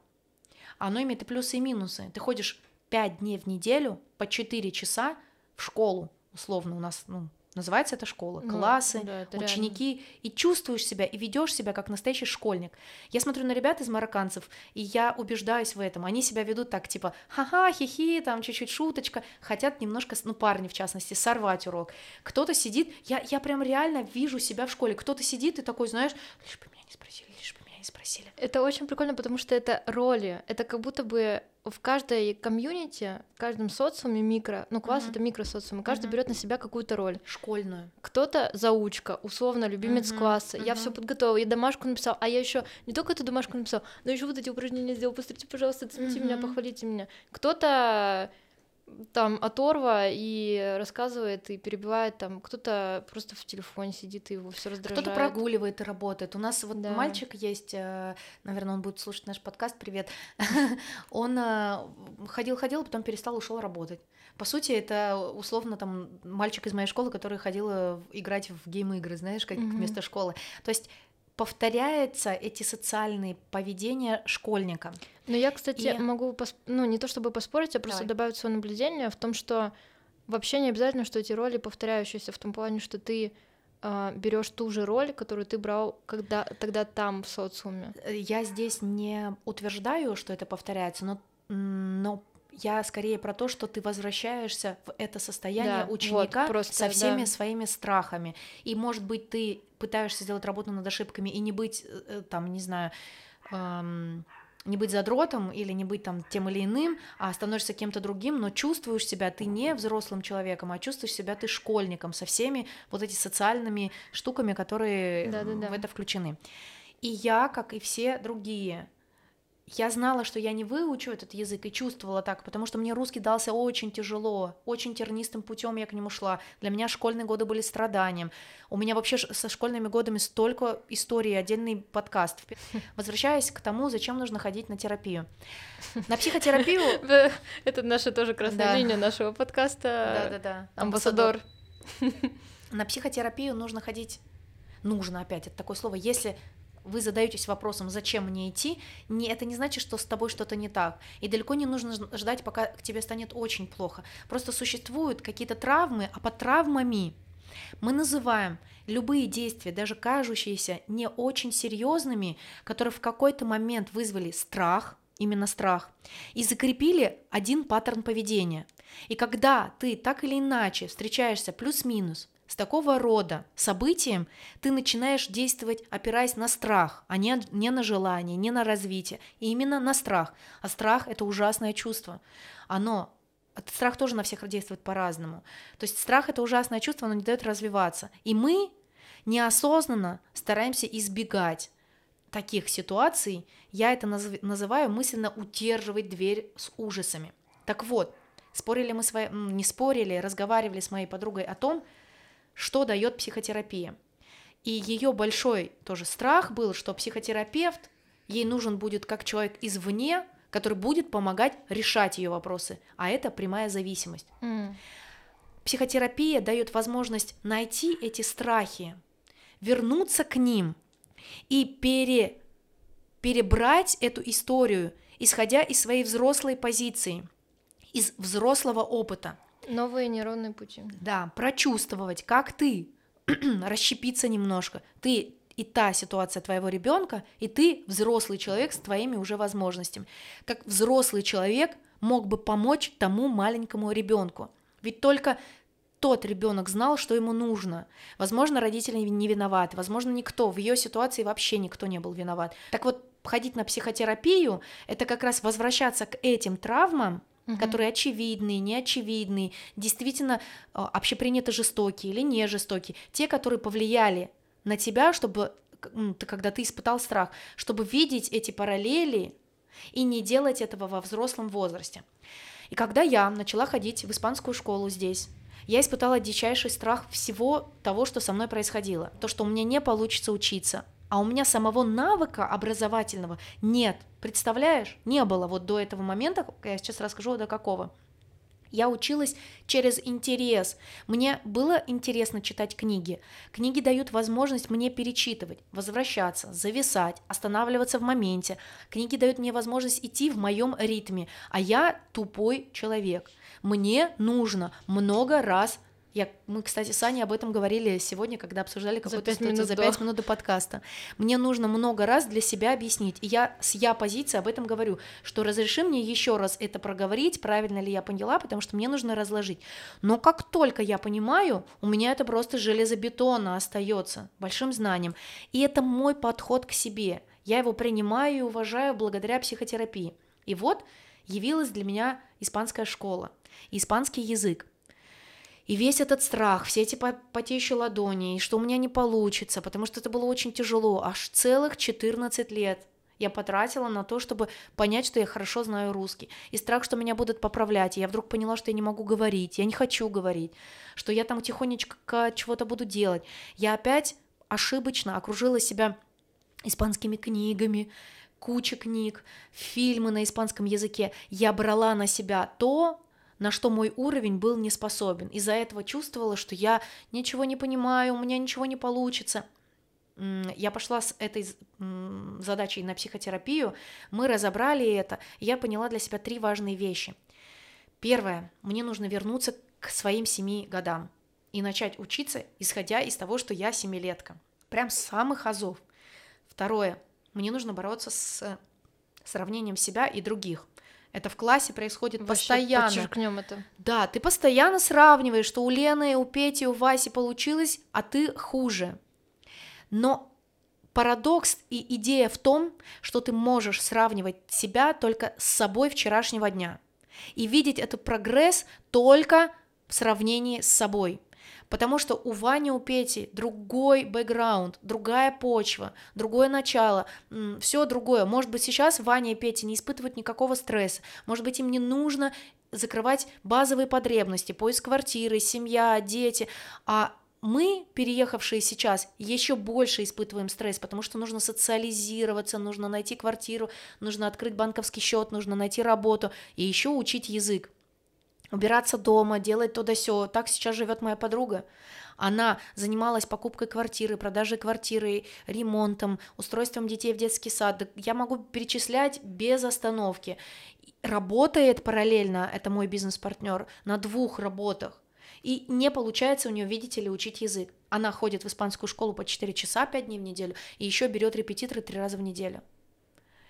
оно имеет и плюсы, и минусы. Ты ходишь 5 дней в неделю по 4 часа в школу, условно у нас, ну, называется это школа, Ну, классы, да, это реально. ученики, и чувствуешь себя, и ведешь себя как настоящий школьник. Я смотрю на ребят из марокканцев, и я убеждаюсь в этом. Они себя ведут так, типа, ха-ха, хихи, там чуть-чуть шуточка, хотят немножко, ну, парни в частности, сорвать урок. Кто-то сидит, я, я прям реально вижу себя в школе, кто-то сидит и такой, знаешь, лишь бы меня не спросили, лишь бы меня не спросили. Это очень прикольно, потому что это роли. Это как будто бы в каждой комьюнити, в каждом социуме микро, ну класс Мгм. это микросоциум, и каждый Мгм. берет на себя какую-то роль. Школьную. Кто-то заучка, условно любимец Мгм, класса. Я все подготовила, я домашку написал, а я еще не только эту домашку написал, но еще вот эти упражнения сделал. Посмотрите, пожалуйста, оцените меня, Мгм. похвалите меня. Кто-то там оторва и рассказывает и перебивает там, кто-то просто в телефоне сидит и его все раздражает. Кто-то прогуливает и работает. У нас вот Да. мальчик есть, э, наверное, он будет слушать наш подкаст. Привет. <laughs> Он ходил-ходил, потом перестал, ушел работать. По сути, это условно там мальчик из моей школы, который ходил э, играть в гейм-игры, знаешь, как вместо школы. То есть повторяются эти социальные поведения школьника. Но я, кстати, И- могу, пос- ну, не то чтобы поспорить, а просто Давай. добавить свое наблюдение в том, что вообще не обязательно, что эти роли повторяющиеся в том плане, что ты берешь ту же роль, которую ты брал когда, тогда там, в социуме. Э, Я здесь не утверждаю, что это повторяется, но, но я скорее про то, что ты возвращаешься в это состояние Да, вот, ученика просто, со всеми да. своими страхами. И, может быть, ты пытаешься сделать работу над ошибками и не быть, э, э, там, не знаю, эм, не быть задротом или не быть там тем или иным, а становишься кем-то другим, но чувствуешь себя ты не взрослым человеком, а чувствуешь себя ты школьником со всеми вот этими социальными штуками, которые Да-да-да. в это включены. И я, как и все другие, я знала, что я не выучу этот язык и чувствовала так, потому что мне русский дался очень тяжело, очень тернистым путем я к нему шла. Для меня школьные годы были страданием. У меня вообще со школьными годами столько историй, отдельный подкаст. <laughs> Возвращаясь к тому, зачем нужно ходить на терапию. На психотерапию... <laughs> Это наша тоже красная линия нашего подкаста. Да-да-да. Амбассадор. <laughs> На психотерапию нужно ходить, нужно опять, это такое слово, если вы задаетесь вопросом, зачем мне идти, не, это не значит, что с тобой что-то не так. И далеко не нужно ждать, пока к тебе станет очень плохо. Просто существуют какие-то травмы, а под травмами мы называем любые действия, даже кажущиеся не очень серьезными, которые в какой-то момент вызвали страх, именно страх, и закрепили один паттерн поведения. И когда ты так или иначе встречаешься плюс-минус с такого рода событием ты начинаешь действовать, опираясь на страх, а не, не на желание, не на развитие, и именно на страх. А страх – это ужасное чувство. Оно Страх тоже на всех действует по-разному. То есть страх это ужасное чувство, оно не дает развиваться. И мы неосознанно стараемся избегать таких ситуаций. Я это называю мысленно удерживать дверь с ужасами. Так вот, спорили мы с вами, не спорили, разговаривали с моей подругой о том, что дает психотерапия. И ее большой тоже страх был, что психотерапевт, ей нужен будет как человек извне, который будет помогать решать ее вопросы, а это прямая зависимость. Mm. Психотерапия дает возможность найти эти страхи, вернуться к ним и пере, перебрать эту историю, исходя из своей взрослой позиции, из взрослого опыта. Новые нейронные пути. Да, прочувствовать, как ты, <clears throat> расщепиться немножко. Ты и та ситуация твоего ребенка, и ты взрослый человек с твоими уже возможностями. Как взрослый человек мог бы помочь тому маленькому ребенку. Ведь только тот ребенок знал, что ему нужно. Возможно, родители не виноваты, возможно, никто. В ее ситуации вообще никто не был виноват. Так вот, ходить на психотерапию – это как раз возвращаться к этим травмам, угу. которые очевидные, неочевидные, действительно а, общепринято жестокие или не жестокие, те, которые повлияли на тебя, чтобы когда ты испытал страх, чтобы видеть эти параллели и не делать этого во взрослом возрасте. И когда я начала ходить в испанскую школу здесь, я испытала дичайший страх всего того, что со мной происходило. То, что у меня не получится учиться, а у меня самого навыка образовательного нет. Представляешь? Не было вот до этого момента, я сейчас расскажу до какого. Я училась через интерес. Мне было интересно читать книги. Книги дают возможность мне перечитывать, возвращаться, зависать, останавливаться в моменте. Книги дают мне возможность идти в моем ритме, а я тупой человек. Мне нужно много раз я, мы, кстати, с Аней об этом говорили сегодня, когда обсуждали какую-то ситуацию за пять минут до подкаста. Мне нужно много раз для себя объяснить. И я с я позиции об этом говорю, что разреши мне еще раз это проговорить, правильно ли я поняла, потому что мне нужно разложить. Но как только я понимаю, у меня это просто железобетонно остается большим знанием. И это мой подход к себе. Я его принимаю и уважаю благодаря психотерапии. И вот явилась для меня испанская школа, испанский язык. И весь этот страх, все эти потеющие ладони, и что у меня не получится, потому что это было очень тяжело, аж целых 14 лет я потратила на то, чтобы понять, что я хорошо знаю русский. И страх, что меня будут поправлять. И я вдруг поняла, что я не могу говорить, я не хочу говорить, что я там тихонечко чего-то буду делать. Я опять ошибочно окружила себя испанскими книгами, куча книг, фильмы на испанском языке. Я брала на себя то, на что мой уровень был не способен. Из-за этого чувствовала, что я ничего не понимаю, у меня ничего не получится. Я пошла с этой задачей на психотерапию, мы разобрали это, и я поняла для себя три важные вещи. Первое, мне нужно вернуться к своим семи годам и начать учиться, исходя из того, что я семилетка. Прям с самых азов. Второе, мне нужно бороться с сравнением себя и других. Это в классе происходит Вообще постоянно. Подчеркнем это. Да, ты постоянно сравниваешь, что у Лены, у Пети, у Васи получилось, а ты хуже. Но парадокс и идея в том, что ты можешь сравнивать себя только с собой вчерашнего дня и видеть этот прогресс только в сравнении с собой. Потому что у Вани, у Пети другой бэкграунд, другая почва, другое начало, все другое. Может быть, сейчас Ваня и Петя не испытывают никакого стресса. Может быть, им не нужно закрывать базовые потребности, поиск квартиры, семья, дети, а мы, переехавшие сейчас, еще больше испытываем стресс, потому что нужно социализироваться, нужно найти квартиру, нужно открыть банковский счет, нужно найти работу и еще учить язык убираться дома, делать то да сё. Так сейчас живет моя подруга. Она занималась покупкой квартиры, продажей квартиры, ремонтом, устройством детей в детский сад. Я могу перечислять без остановки. Работает параллельно, это мой бизнес-партнер, на двух работах. И не получается у нее, видите ли, учить язык. Она ходит в испанскую школу по 4 часа 5 дней в неделю и еще берет репетиторы 3 раза в неделю.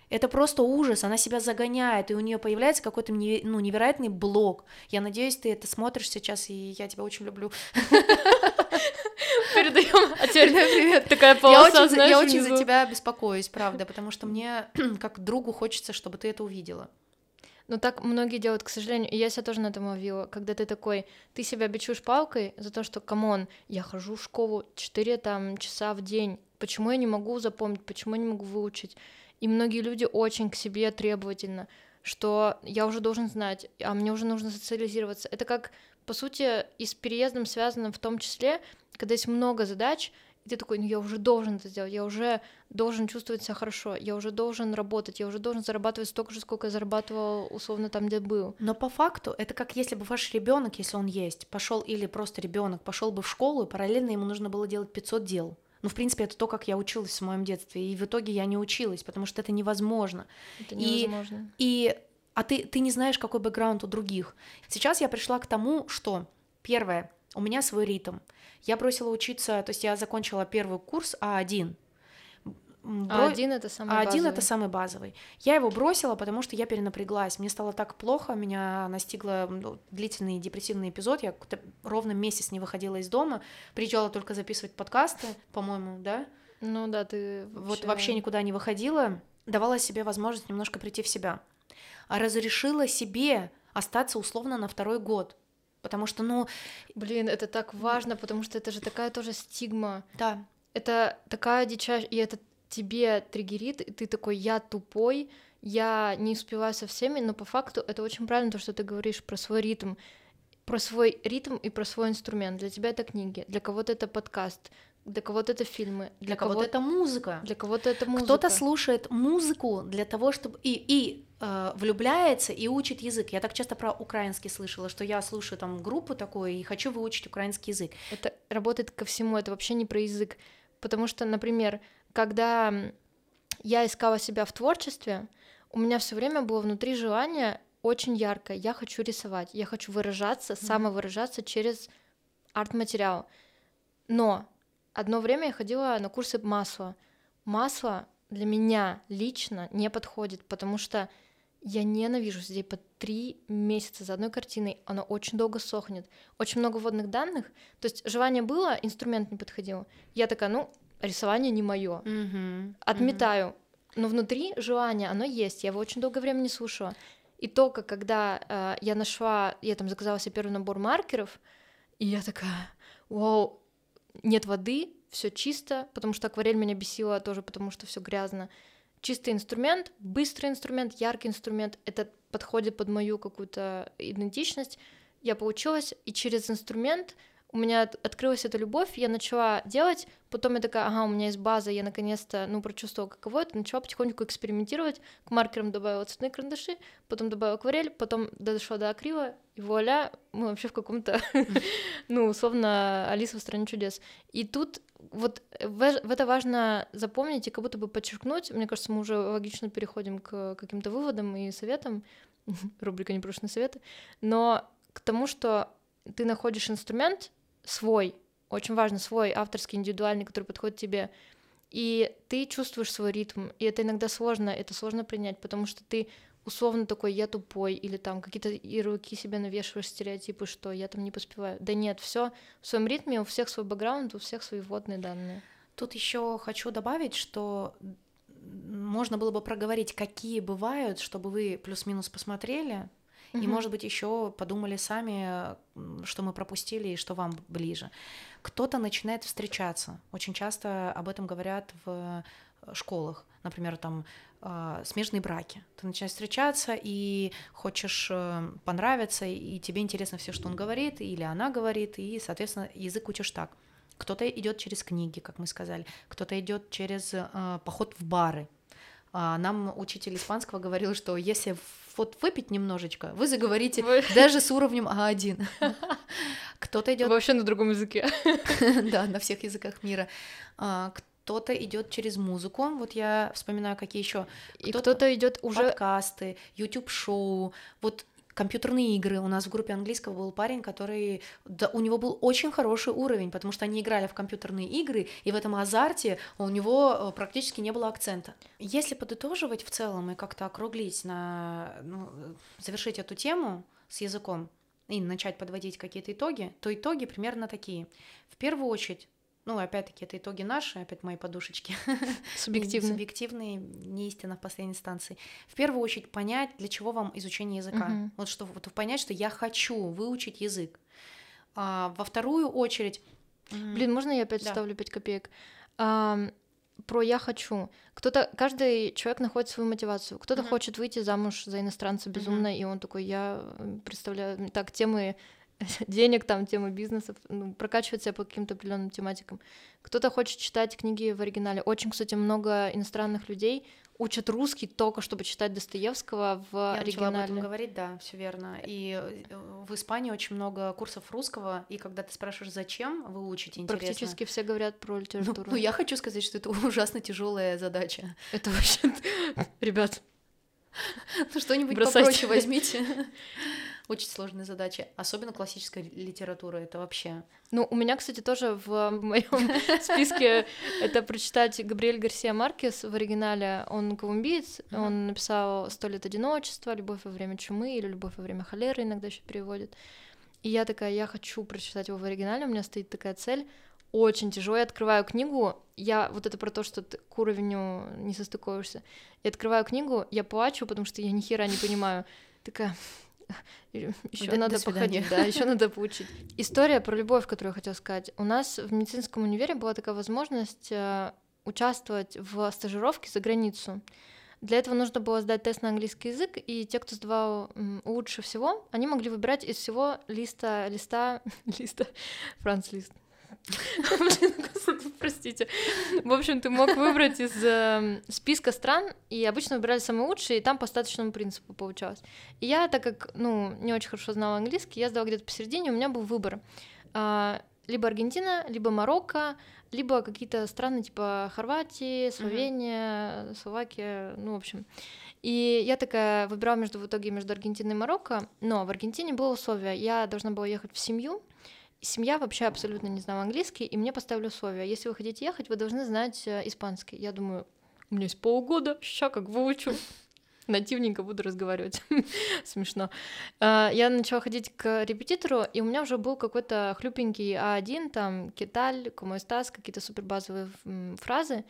Это просто ужас, она себя загоняет, и у нее появляется какой-то ну, невероятный блок. Я надеюсь, ты это смотришь сейчас, и я тебя очень люблю. передаем. А теперь привет. Такая Я полоса, очень, за- знаешь, я очень за тебя беспокоюсь, правда, потому что мне, <clears throat> как другу, хочется, чтобы ты это увидела. Но так многие делают, к сожалению, и я себя тоже на этом ловила, когда ты такой, ты себя бичуешь палкой за то, что, come on, я хожу в школу 4 там, часа в день, почему я не могу запомнить, почему я не могу выучить? И многие люди очень к себе требовательно, что я уже должен знать, а мне уже нужно социализироваться. Это как, по сути, и с переездом связано в том числе, когда есть много задач, и ты такой, ну я уже должен это сделать, я уже должен чувствовать себя хорошо, я уже должен работать, я уже должен зарабатывать столько же, сколько я зарабатывал условно там, где был. Но по факту это как если бы ваш ребенок, если он есть, пошел или просто ребенок пошел бы в школу, и параллельно ему нужно было делать 500 дел. Ну, в принципе, это то, как я училась в моем детстве. И в итоге я не училась, потому что это невозможно. Это И- невозможно. И, а ты, ты не знаешь, какой бэкграунд у других. Сейчас я пришла к тому, что, первое, у меня свой ритм. Я бросила учиться, то есть я закончила первый курс А1. А бро- один это самый а один базовый. это самый базовый. Я его бросила, потому что я перенапряглась. Мне стало так плохо, меня настигло ну, длительный депрессивный эпизод. Я ровно месяц не выходила из дома, приезжала только записывать подкасты, по-моему, да. Ну да, ты Вот вообще никуда не выходила, давала себе возможность немножко прийти в себя. А разрешила себе остаться условно на второй год. Потому что, ну, Блин, это так важно, потому что это же такая тоже стигма. да, Это такая дичайшая... И это тебе триггерит, и ты такой, я тупой, я не успеваю со всеми, но по факту это очень правильно то, что ты говоришь про свой ритм. Про свой ритм и про свой инструмент. Для тебя это книги, для кого-то это подкаст, для кого-то это фильмы, для кого-то это музыка. Для кого-то это музыка. Кто-то слушает музыку для того, чтобы и, и э, влюбляется и учит язык. Я так часто про украинский слышала, что я слушаю там группу такую и хочу выучить украинский язык. Это работает ко всему, это вообще не про язык. Потому что, например, когда я искала себя в творчестве, у меня все время было внутри желание очень яркое. Я хочу рисовать, я хочу выражаться, самовыражаться через арт-материал. Но одно время я ходила на курсы масла. Масло для меня лично не подходит, потому что я ненавижу сидеть по три месяца за одной картиной, оно очень долго сохнет, очень много водных данных, то есть желание было, инструмент не подходил. Я такая, ну, рисование не мое, отметаю. Но внутри желание, оно есть, я его очень долгое время не слушала. И только когда э, я нашла, я там заказала себе первый набор маркеров, и я такая, вау, нет воды, все чисто, потому что акварель меня бесила тоже, потому что все грязно. Чистый инструмент, быстрый инструмент, яркий инструмент, это подходит под мою какую-то идентичность. Я получилась, и через инструмент у меня от- открылась эта любовь, я начала делать, потом я такая, ага, у меня есть база, я наконец-то, ну, прочувствовала, каково это, начала потихоньку экспериментировать, к маркерам добавила цветные карандаши, потом добавила акварель, потом дошла до акрила, и вуаля, мы вообще в каком-то, <laughs> ну, условно, Алиса в стране чудес. И тут вот в это важно запомнить и как будто бы подчеркнуть. Мне кажется, мы уже логично переходим к каким-то выводам и советам. <laughs> Рубрика «Непрошенные советы». Но к тому, что ты находишь инструмент свой, очень важно, свой, авторский, индивидуальный, который подходит тебе, и ты чувствуешь свой ритм, и это иногда сложно, это сложно принять, потому что ты условно такой, я тупой, или там какие-то ярлыки себе навешиваешь, стереотипы, что я там не поспеваю. Да нет, все в своем ритме, у всех свой бэкграунд, у всех свои вводные данные. Тут еще хочу добавить, что можно было бы проговорить, какие бывают, чтобы вы плюс-минус посмотрели, и, Мгм. может быть, еще подумали сами, что мы пропустили и что вам ближе. Кто-то начинает встречаться. Очень часто об этом говорят в э, школах. Например, там а, смежные браки. Ты начинаешь встречаться и хочешь э, понравиться, и тебе интересно все, что он говорит, или она говорит, и, соответственно, язык учишь так. Кто-то идет через книги, как мы сказали, кто-то идет через э, поход в бары. А нам учитель испанского говорил, что если вот выпить немножечко, вы заговорите Вы- <laughs> даже с уровнем А1. <laughs> Кто-то идет, Вообще на другом языке. <laughs> да, на всех языках мира. А, Кто-то идет через музыку. Вот я вспоминаю, какие еще И Кто-то идет уже подкасты, YouTube-шоу, вот компьютерные игры. У нас в группе английского был парень, который... Да, у него был очень хороший уровень, потому что они играли в компьютерные игры, и в этом азарте у него э, практически не было акцента. Если подытоживать в целом и как-то округлить, на, ну, э, завершить эту тему с языком и начать подводить какие-то итоги, то итоги примерно такие. В первую очередь ну, опять-таки, это итоги наши, опять мои подушечки. <laughs> Субъективные. Субъективные, не истина в последней инстанции. В первую очередь понять, для чего вам изучение языка. Мгм. Вот что вот понять, что я хочу выучить язык. А, во вторую очередь... Блин, можно я опять Да. вставлю 5 копеек? Ам, про я хочу. Кто-то, каждый человек находит свою мотивацию. Кто-то Мгм. хочет выйти замуж за иностранца безумно, и он такой, я представляю, так, темы <laughs> денег, там, темы бизнеса, ну, прокачивать себя по каким-то определенным тематикам. Кто-то хочет читать книги в оригинале. Очень, кстати, много иностранных людей учат русский только чтобы читать Достоевского в Я начала об этом оригинале. говорить, да, все верно. И э, в Испании очень много курсов русского, и когда ты спрашиваешь, зачем вы учите, интересно. Практически все говорят про Ну, литературу. ну, я хочу сказать, что это <laughs> ужасно тяжелая задача. Это вообще... <laughs> Ребят, Ну, что-нибудь попроще возьмите. Очень сложная задача. Особенно классическая литература. Это вообще... Ну, у меня, кстати, тоже в моем <laughs> списке это прочитать Габриэль Гарсия Маркес в оригинале. Он колумбиец, он написал «Сто лет одиночества», «Любовь во время чумы» или «Любовь во время холеры» иногда еще переводит. И я такая, я хочу прочитать его в оригинале, у меня стоит такая цель. Очень тяжело. Я открываю книгу, я вот это про то, что ты к уровню не состыковываешься. Я открываю книгу, я плачу, потому что я ни хера не понимаю. Такая, <laughs> еще До- до надо походить, да, еще <laughs> надо поучить. История про любовь, которую я хотела сказать. У нас в медицинском универе была такая возможность э, участвовать в стажировке за границу. Для этого нужно было сдать тест на английский язык, и те, кто сдавал лучше всего, они могли выбирать из всего листа, листа, <laughs> листа, Франц лист. Блин, господи, <laughs> Простите. В общем, ты мог выбрать из э, списка стран, и обычно выбирали самые лучшие, и там по остаточному принципу получалось. И я, так как, ну, не очень хорошо знала английский, я сдала где-то посередине, у меня был выбор. А, либо Аргентина, либо Марокко, либо какие-то страны типа Хорватии, Словения, Словакия, ну, в общем. И я такая выбирала между в итоге между Аргентиной и Марокко, но в Аргентине было условие, я должна была ехать в семью, семья вообще абсолютно не знала английский, и мне поставили условие, если вы хотите ехать, вы должны знать э, испанский. Я думаю, у меня есть полгода, ща как выучу. <laughs> Нативненько буду разговаривать. <laughs> Смешно. А, Я начала ходить к репетитору, и у меня уже был какой-то хлюпенький А1, там, como estás, какие-то супер базовые м, фразы.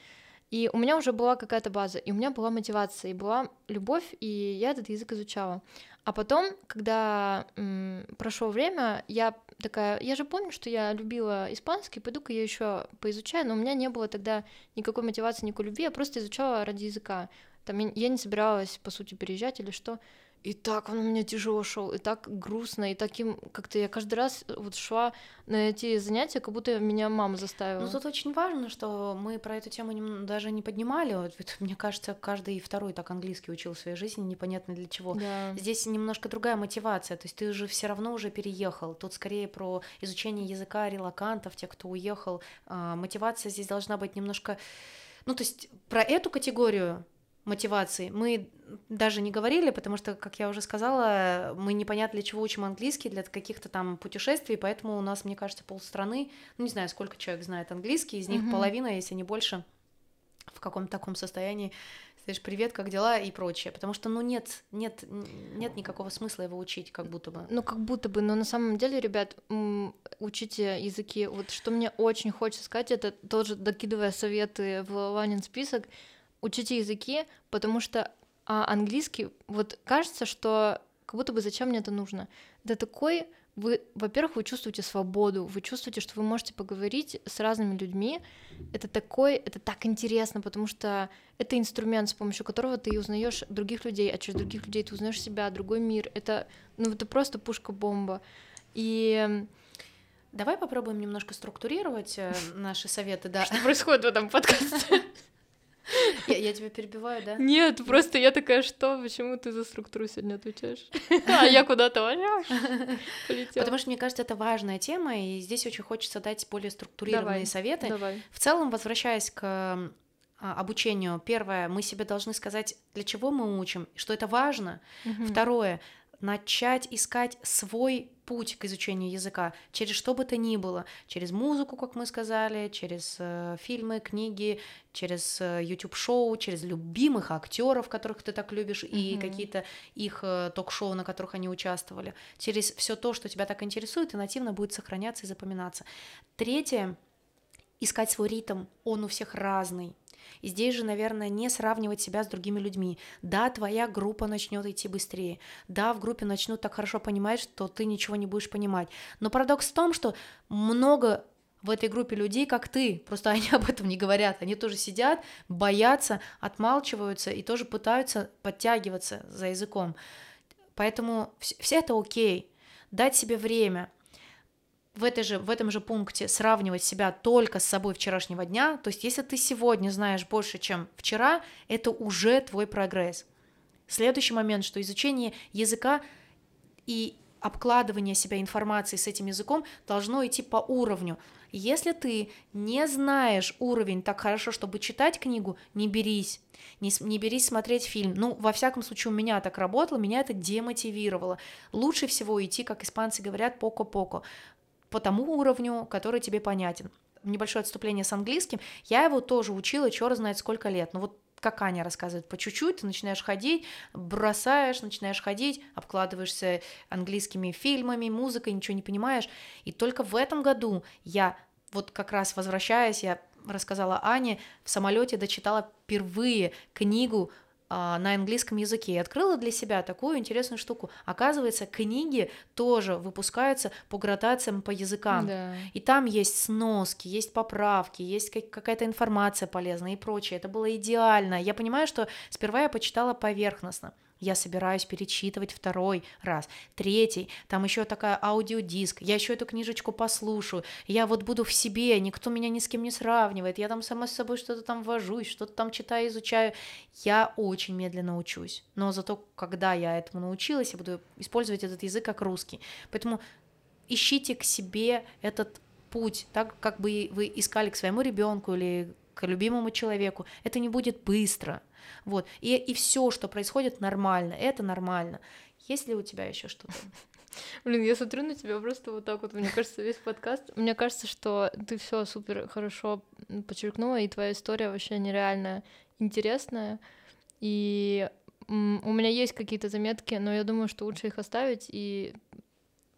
И у меня уже была какая-то база, и у меня была мотивация, и была любовь, и я этот язык изучала. А потом, когда прошло время, я такая, я же помню, что я любила испанский, пойду-ка я еще поизучаю, но у меня не было тогда никакой мотивации, никакой любви, я просто изучала ради языка. Там я, я не собиралась, по сути, переезжать или что. И так он у меня тяжело шел, и так грустно, и таким как-то я каждый раз вот шла на эти занятия, как будто меня мама заставила. Ну, тут очень важно, что мы про эту тему даже не поднимали. Вот, вот мне кажется, каждый второй так английский учил в своей жизни, непонятно для чего. Да. Здесь немножко другая мотивация, то есть ты же все равно уже переехал. Тут скорее про изучение языка релакантов, тех, кто уехал. А, Мотивация здесь должна быть немножко... Ну, то есть про эту категорию мотивации мы даже не говорили, потому что, как я уже сказала, мы непонятно для чего учим английский, для каких-то там путешествий, поэтому у нас, мне кажется, полстраны, ну, не знаю, сколько человек знает английский, из них Мгм. половина, если не больше, в каком-то таком состоянии, знаешь, привет, как дела и прочее, потому что, ну, нет, нет, нет никакого смысла его учить, как будто бы. Ну, как будто бы, но на самом деле, ребят, учите языки. Вот что мне очень хочется сказать, это тоже докидывая советы в Ланин список, учите языки, потому что а, английский, вот кажется, что как будто бы зачем мне это нужно. Это такой, вы, во-первых, вы чувствуете свободу, вы чувствуете, что вы можете поговорить с разными людьми. Это такой, это так интересно, потому что это инструмент, с помощью которого ты узнаешь других людей, а через других людей ты узнаешь себя, другой мир. Это, ну, это просто пушка-бомба. И Давай попробуем немножко структурировать э, наши советы, да. что происходит в этом <laughs> подкасте? Я, я тебя перебиваю, да? Нет, просто я такая, что, почему ты за структуру сегодня отвечаешь? <laughs> А я куда-то полетела. Потому что, мне кажется, это важная тема, и здесь очень хочется дать более структурированные советы. Давай. В целом, возвращаясь к а, обучению, первое, мы себе должны сказать, для чего мы учим, что это важно. Второе, начать искать свой путь к изучению языка, через что бы то ни было, через музыку, как мы сказали, через э, фильмы, книги, через э, YouTube-шоу, через любимых актеров, которых ты так любишь, и Мгм. какие-то их э, ток-шоу, на которых они участвовали, через все то, что тебя так интересует, и нативно будет сохраняться и запоминаться. Третье, искать свой ритм, он у всех разный. И здесь же, наверное, не сравнивать себя с другими людьми. Да, твоя группа начнет идти быстрее. Да, в группе начнут так хорошо понимать, что ты ничего не будешь понимать. Но парадокс в том, что много в этой группе людей, как ты, просто <laughs> они об этом не говорят, они тоже сидят, боятся, отмалчиваются и тоже пытаются подтягиваться за языком. Поэтому все это окей, дать себе время, в, этой же, в этом же пункте сравнивать себя только с собой вчерашнего дня, то есть если ты сегодня знаешь больше, чем вчера, это уже твой прогресс. Следующий момент, что изучение языка и обкладывание себя информацией с этим языком должно идти по уровню. Если ты не знаешь уровень так хорошо, чтобы читать книгу, не берись. Не, не берись смотреть фильм. Ну, во всяком случае, у меня так работало, меня это демотивировало. Лучше всего идти, как испанцы говорят, поко-поко по тому уровню, который тебе понятен. Небольшое отступление с английским. Я его тоже учила, черт знает сколько лет. Но вот как Аня рассказывает, по чуть-чуть ты начинаешь ходить, бросаешь, начинаешь ходить, обкладываешься английскими фильмами, музыкой, ничего не понимаешь. И только в этом году я, вот как раз возвращаясь, я рассказала Ане, в самолете дочитала впервые книгу на английском языке и открыла для себя такую интересную штуку. Оказывается, книги тоже выпускаются по градациям по языкам. Да. И там есть сноски, есть поправки, есть какая-то информация полезная и прочее. Это было идеально. Я понимаю, что сперва я почитала поверхностно я собираюсь перечитывать второй раз, третий, там еще такая аудиодиск, я еще эту книжечку послушаю, я вот буду в себе, никто меня ни с кем не сравнивает, я там сама с собой что-то там вожусь, что-то там читаю, изучаю, я очень медленно учусь, но зато когда я этому научилась, я буду использовать этот язык как русский, поэтому ищите к себе этот путь, так как бы вы искали к своему ребенку или к любимому человеку. Это не будет быстро. Вот. И, и все, что происходит, нормально. Это нормально. Есть ли у тебя еще что-то? <laughs> Блин, я смотрю на тебя просто вот так вот, мне кажется, весь подкаст. Мне кажется, что ты все супер хорошо подчеркнула, и твоя история вообще нереально интересная. И у меня есть какие-то заметки, но я думаю, что лучше их оставить и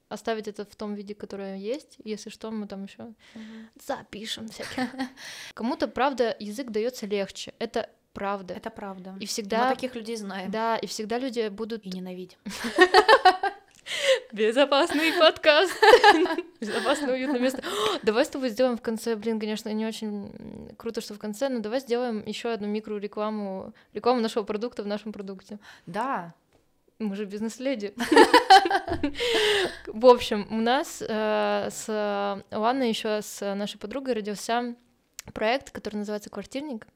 оставить это в том виде, которое есть. Если что, мы там еще mm запишем всякие. <laughs> Кому-то, правда, язык дается легче. Это правда. Это правда. И всегда... Мы таких людей знаем. Да, и всегда люди будут... И ненавидим. <laughs> Безопасный подкаст. <laughs> Безопасное, уютное место. <gasps> Давай с тобой сделаем в конце, блин, конечно, не очень круто, что в конце, но давай сделаем еще одну микрорекламу, рекламу нашего продукта в нашем продукте. Да, мы же бизнес-леди. <laughs> В общем, у нас э, с Ланой еще с нашей подругой родился проект, который называется «Квартирник».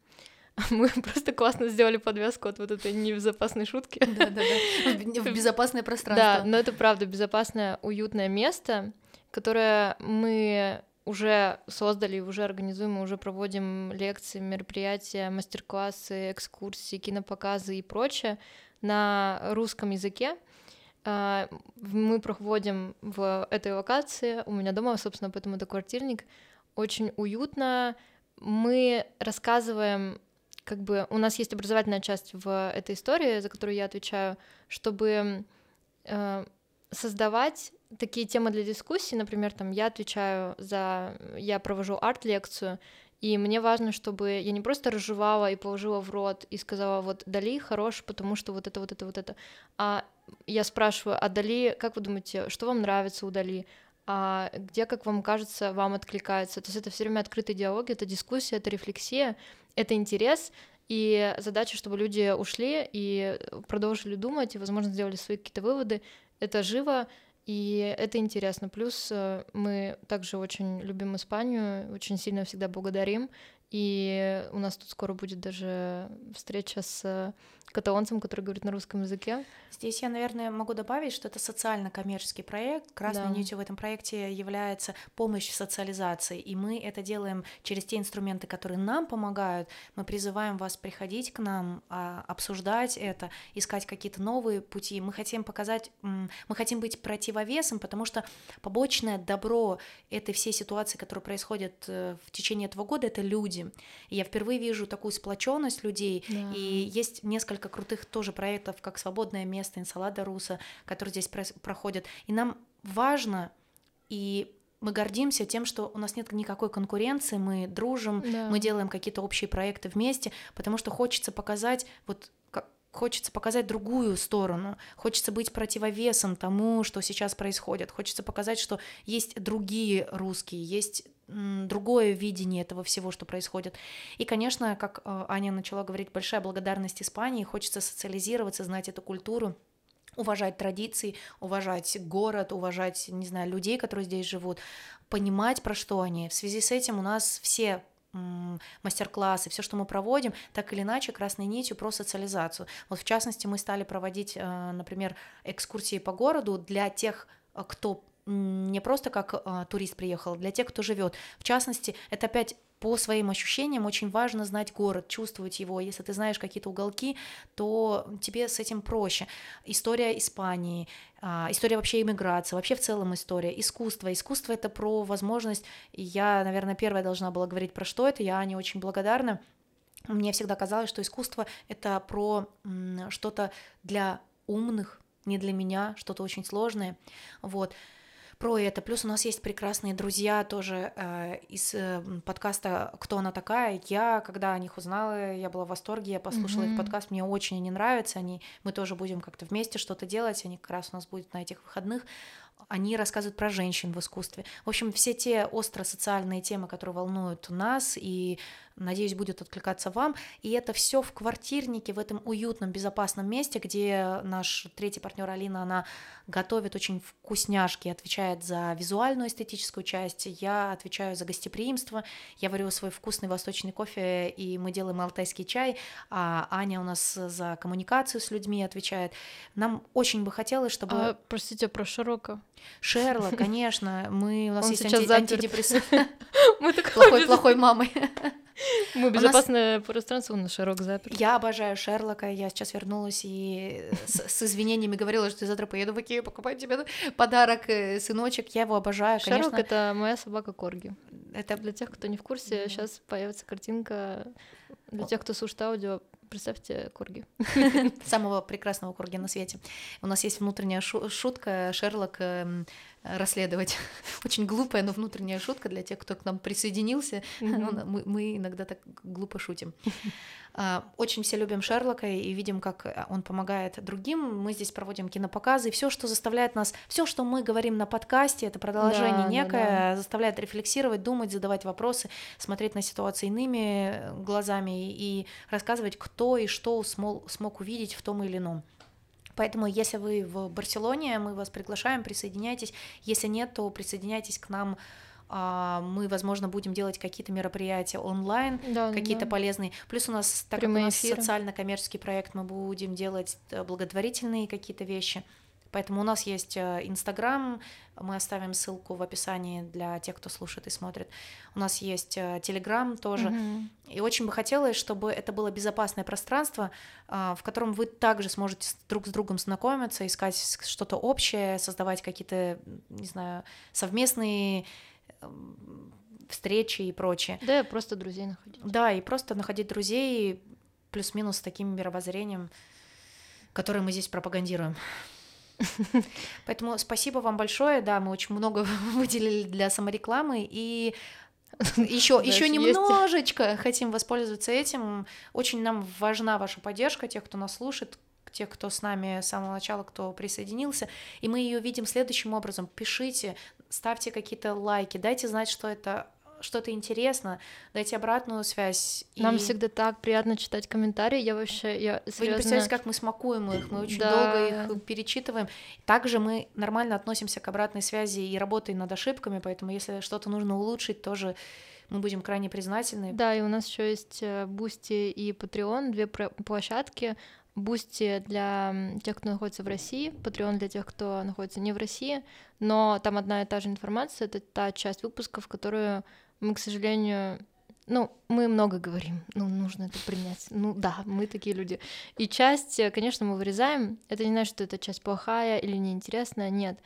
<laughs> Мы просто классно сделали подвязку от вот этой небезопасной шутки. Да-да-да, в безопасное пространство. Да, но это правда безопасное, уютное место, которое мы уже создали, уже организуем, уже проводим лекции, мероприятия, мастер-классы, экскурсии, кинопоказы и прочее на русском языке. А, мы проводим в этой локации, у меня дома, собственно, поэтому это квартирник, очень уютно. Мы рассказываем, как бы у нас есть образовательная часть в этой истории, за которую я отвечаю, чтобы э, создавать такие темы для дискуссий, например, там я отвечаю за, я провожу арт-лекцию, и мне важно, чтобы я не просто разжевала и положила в рот и сказала, вот Дали хорош, потому что вот это, вот это, вот это. А я спрашиваю, а Дали, как вы думаете, что вам нравится у Дали? А где, как вам кажется, вам откликается? То есть это все время открытый диалог, это дискуссия, это рефлексия, это интерес, и задача, чтобы люди ушли и продолжили думать, и, возможно, сделали свои какие-то выводы. Это живо, и это интересно. Плюс э, мы также очень любим Испанию, очень сильно всегда благодарим. И у нас тут скоро будет даже встреча с каталонцем, который говорит на русском языке. Здесь я, наверное, могу добавить, что это социально-коммерческий проект. Красной да. нитью в этом проекте является помощь в социализации, и мы это делаем через те инструменты, которые нам помогают. Мы призываем вас приходить к нам, а, обсуждать это, искать какие-то новые пути. Мы хотим показать, мы хотим быть противовесом, потому что побочное добро этой всей ситуации, которая происходит э, в течение этого года, это люди. И я впервые вижу такую сплоченность людей, да. и есть несколько крутых тоже проектов, как «Свободное место», «Инсалада Руса», которые здесь проходят. И нам важно и мы гордимся тем, что у нас нет никакой конкуренции, мы дружим, Да. мы делаем какие-то общие проекты вместе, потому что хочется показать вот как- хочется показать другую сторону, хочется быть противовесом тому, что сейчас происходит, хочется показать, что есть другие русские, есть другое видение этого всего, что происходит. И, конечно, как э, Аня начала говорить, большая благодарность Испании, хочется социализироваться, знать эту культуру, уважать традиции, уважать город, уважать, не знаю, людей, которые здесь живут, понимать, про что они. В связи с этим у нас все мастер-классы, все, что мы проводим, так или иначе красной нитью про социализацию. Вот в частности мы стали проводить, э, например, экскурсии по городу для тех, э, кто не просто как э, турист приехал, для тех, кто живет. В частности, это опять по своим ощущениям очень важно знать город, чувствовать его. Если ты знаешь какие-то уголки, то тебе с этим проще. История Испании, а, история вообще иммиграции, вообще в целом история, искусство. Искусство — это про возможность, я, наверное, первая должна была говорить про что это, я не очень благодарна. Мне всегда казалось, что искусство — это про что-то для умных, не для меня, что-то очень сложное. Вот про это. Плюс у нас есть прекрасные друзья тоже э, из э, подкаста «Кто она такая?». Я, когда о них узнала, я была в восторге, я послушала Мгм. их подкаст, мне очень они нравятся, они, мы тоже будем как-то вместе что-то делать, они как раз у нас будут на этих выходных. Они рассказывают про женщин в искусстве. В общем, все те остро-социальные темы, которые волнуют нас, и, надеюсь, будет откликаться вам. И это все в квартирнике, в этом уютном, безопасном месте, где наш третий партнер Алина, она готовит очень вкусняшки, отвечает за визуальную эстетическую часть, я отвечаю за гостеприимство, я варю свой вкусный восточный кофе, и мы делаем алтайский чай, а Аня у нас за коммуникацию с людьми отвечает. Нам очень бы хотелось, чтобы... А, простите, про Широко. Шерлок, <laughs> конечно, мы у нас Он есть анти- антидепрессант <laughs> Мы такое плохой плохой мамой. <laughs> <laughs> Мы нас- безопасное пространство, он на Широк заперт. Я обожаю Шерлока, я сейчас вернулась и с, с извинениями говорила, что я завтра поеду в Икею покупать тебе подарок, э, сыночек, я его обожаю, Широк конечно. это моя собака Корги. Это Для тех, кто не в курсе, Мгм. сейчас появится картинка. Для тех, кто слушает аудио, представьте Корги. <laughs> самого прекрасного корги на свете. У нас есть внутренняя шу- шутка Шерлок эм, расследовать. <laughs> Очень глупая, но внутренняя шутка для тех, кто к нам присоединился. <laughs> Он- Мы, мы иногда так глупо шутим. <laughs> А, Очень все любим Шерлока и видим, как э, он помогает другим. Мы здесь проводим кинопоказы. Все, что заставляет нас, все, что мы говорим на подкасте, это продолжение Да, да, некое, заставляет рефлексировать, думать, задавать вопросы, смотреть на ситуации иными э, глазами и рассказывать, кто и что смол- смог увидеть в том или ином. Поэтому, если вы в Барселоне, мы вас приглашаем, присоединяйтесь. Если нет, то присоединяйтесь к нам. А, Мы, возможно, будем делать какие-то мероприятия онлайн, Да, какие-то да. полезные. Плюс у нас, так как у Прямые нас социально-коммерческий проект, мы будем делать э, благотворительные какие-то вещи. Поэтому у нас есть э, Инстаграм, мы оставим ссылку в описании для тех, кто слушает и смотрит. У нас есть э, Телеграм тоже. Мгм. И очень бы хотелось, чтобы это было безопасное пространство, а, в котором вы также сможете друг с другом знакомиться, искать что-то общее, создавать какие-то, не знаю, совместные эм, встречи и прочее. Да, просто друзей находить. Да, и просто находить друзей плюс-минус с таким мировоззрением, которое мы здесь пропагандируем. <laughs> Поэтому спасибо вам большое. Да, мы очень много <laughs> выделили для саморекламы и <laughs> еще, еще есть. немножечко хотим воспользоваться этим. Очень нам важна ваша поддержка, тех, кто нас слушает, тех, кто с нами с самого начала, кто присоединился. И мы ее видим следующим образом. Пишите, ставьте какие-то лайки, дайте знать, что это что-то интересно, дайте обратную связь. Нам И всегда так приятно читать комментарии. Я вообще, я Вы не серьезно... представляете, как мы смакуем их, мы очень Да. долго их перечитываем. Также мы нормально относимся к обратной связи и работаем над ошибками, поэтому если что-то нужно улучшить, тоже мы будем крайне признательны. Да, и у нас еще есть Boosty и Patreon, две площадки. Boosty для тех, кто находится в России, Patreon для тех, кто находится не в России, но там одна и та же информация, это та часть выпусков, которую мы, к сожалению, ну, мы много говорим, ну, нужно это принять. Ну, да, мы такие люди. И часть, э, конечно, мы вырезаем. Это не значит, что эта часть плохая или неинтересная, нет.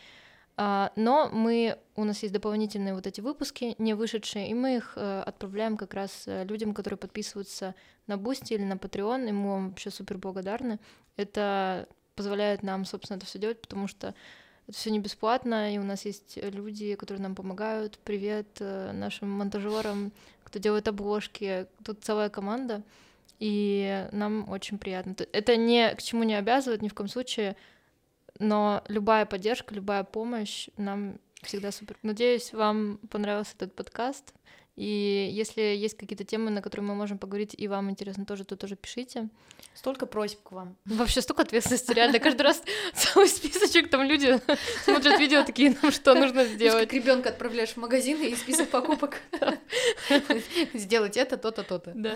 А, Но мы, у нас есть дополнительные вот эти выпуски, не вышедшие, и мы их э, отправляем как раз э, людям, которые подписываются на Boosty или на Patreon, и мы вам вообще супер благодарны. Это позволяет нам, собственно, это все делать, потому что Это все не бесплатно, и у нас есть люди, которые нам помогают. Привет э, нашим монтажерам, кто делает обложки. Тут целая команда, и нам очень приятно. Это не к чему не обязывает ни в коем случае, но любая поддержка, любая помощь нам всегда супер. Надеюсь, вам понравился этот подкаст. И если есть какие-то темы, на которые мы можем поговорить, и вам интересно тоже, то тоже пишите. Столько просьб к вам. <laughs> Вообще столько ответственности, реально. Каждый раз <laughs> целый списочек, там люди <laughs> смотрят видео такие, нам что нужно сделать. Как ребенка отправляешь в магазин и список покупок. Сделать это, то-то, то-то. Да.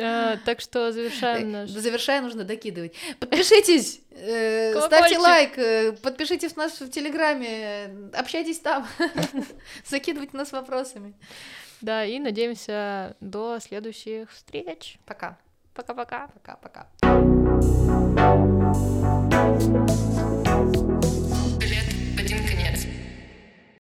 А, так что завершаем наш... Завершая нужно докидывать. Подпишитесь, э, ставьте лайк, э, подпишитесь в нас в Телеграме, общайтесь там, закидывайте нас вопросами. Да, и надеемся до следующих встреч. Пока. Пока-пока. Пока-пока.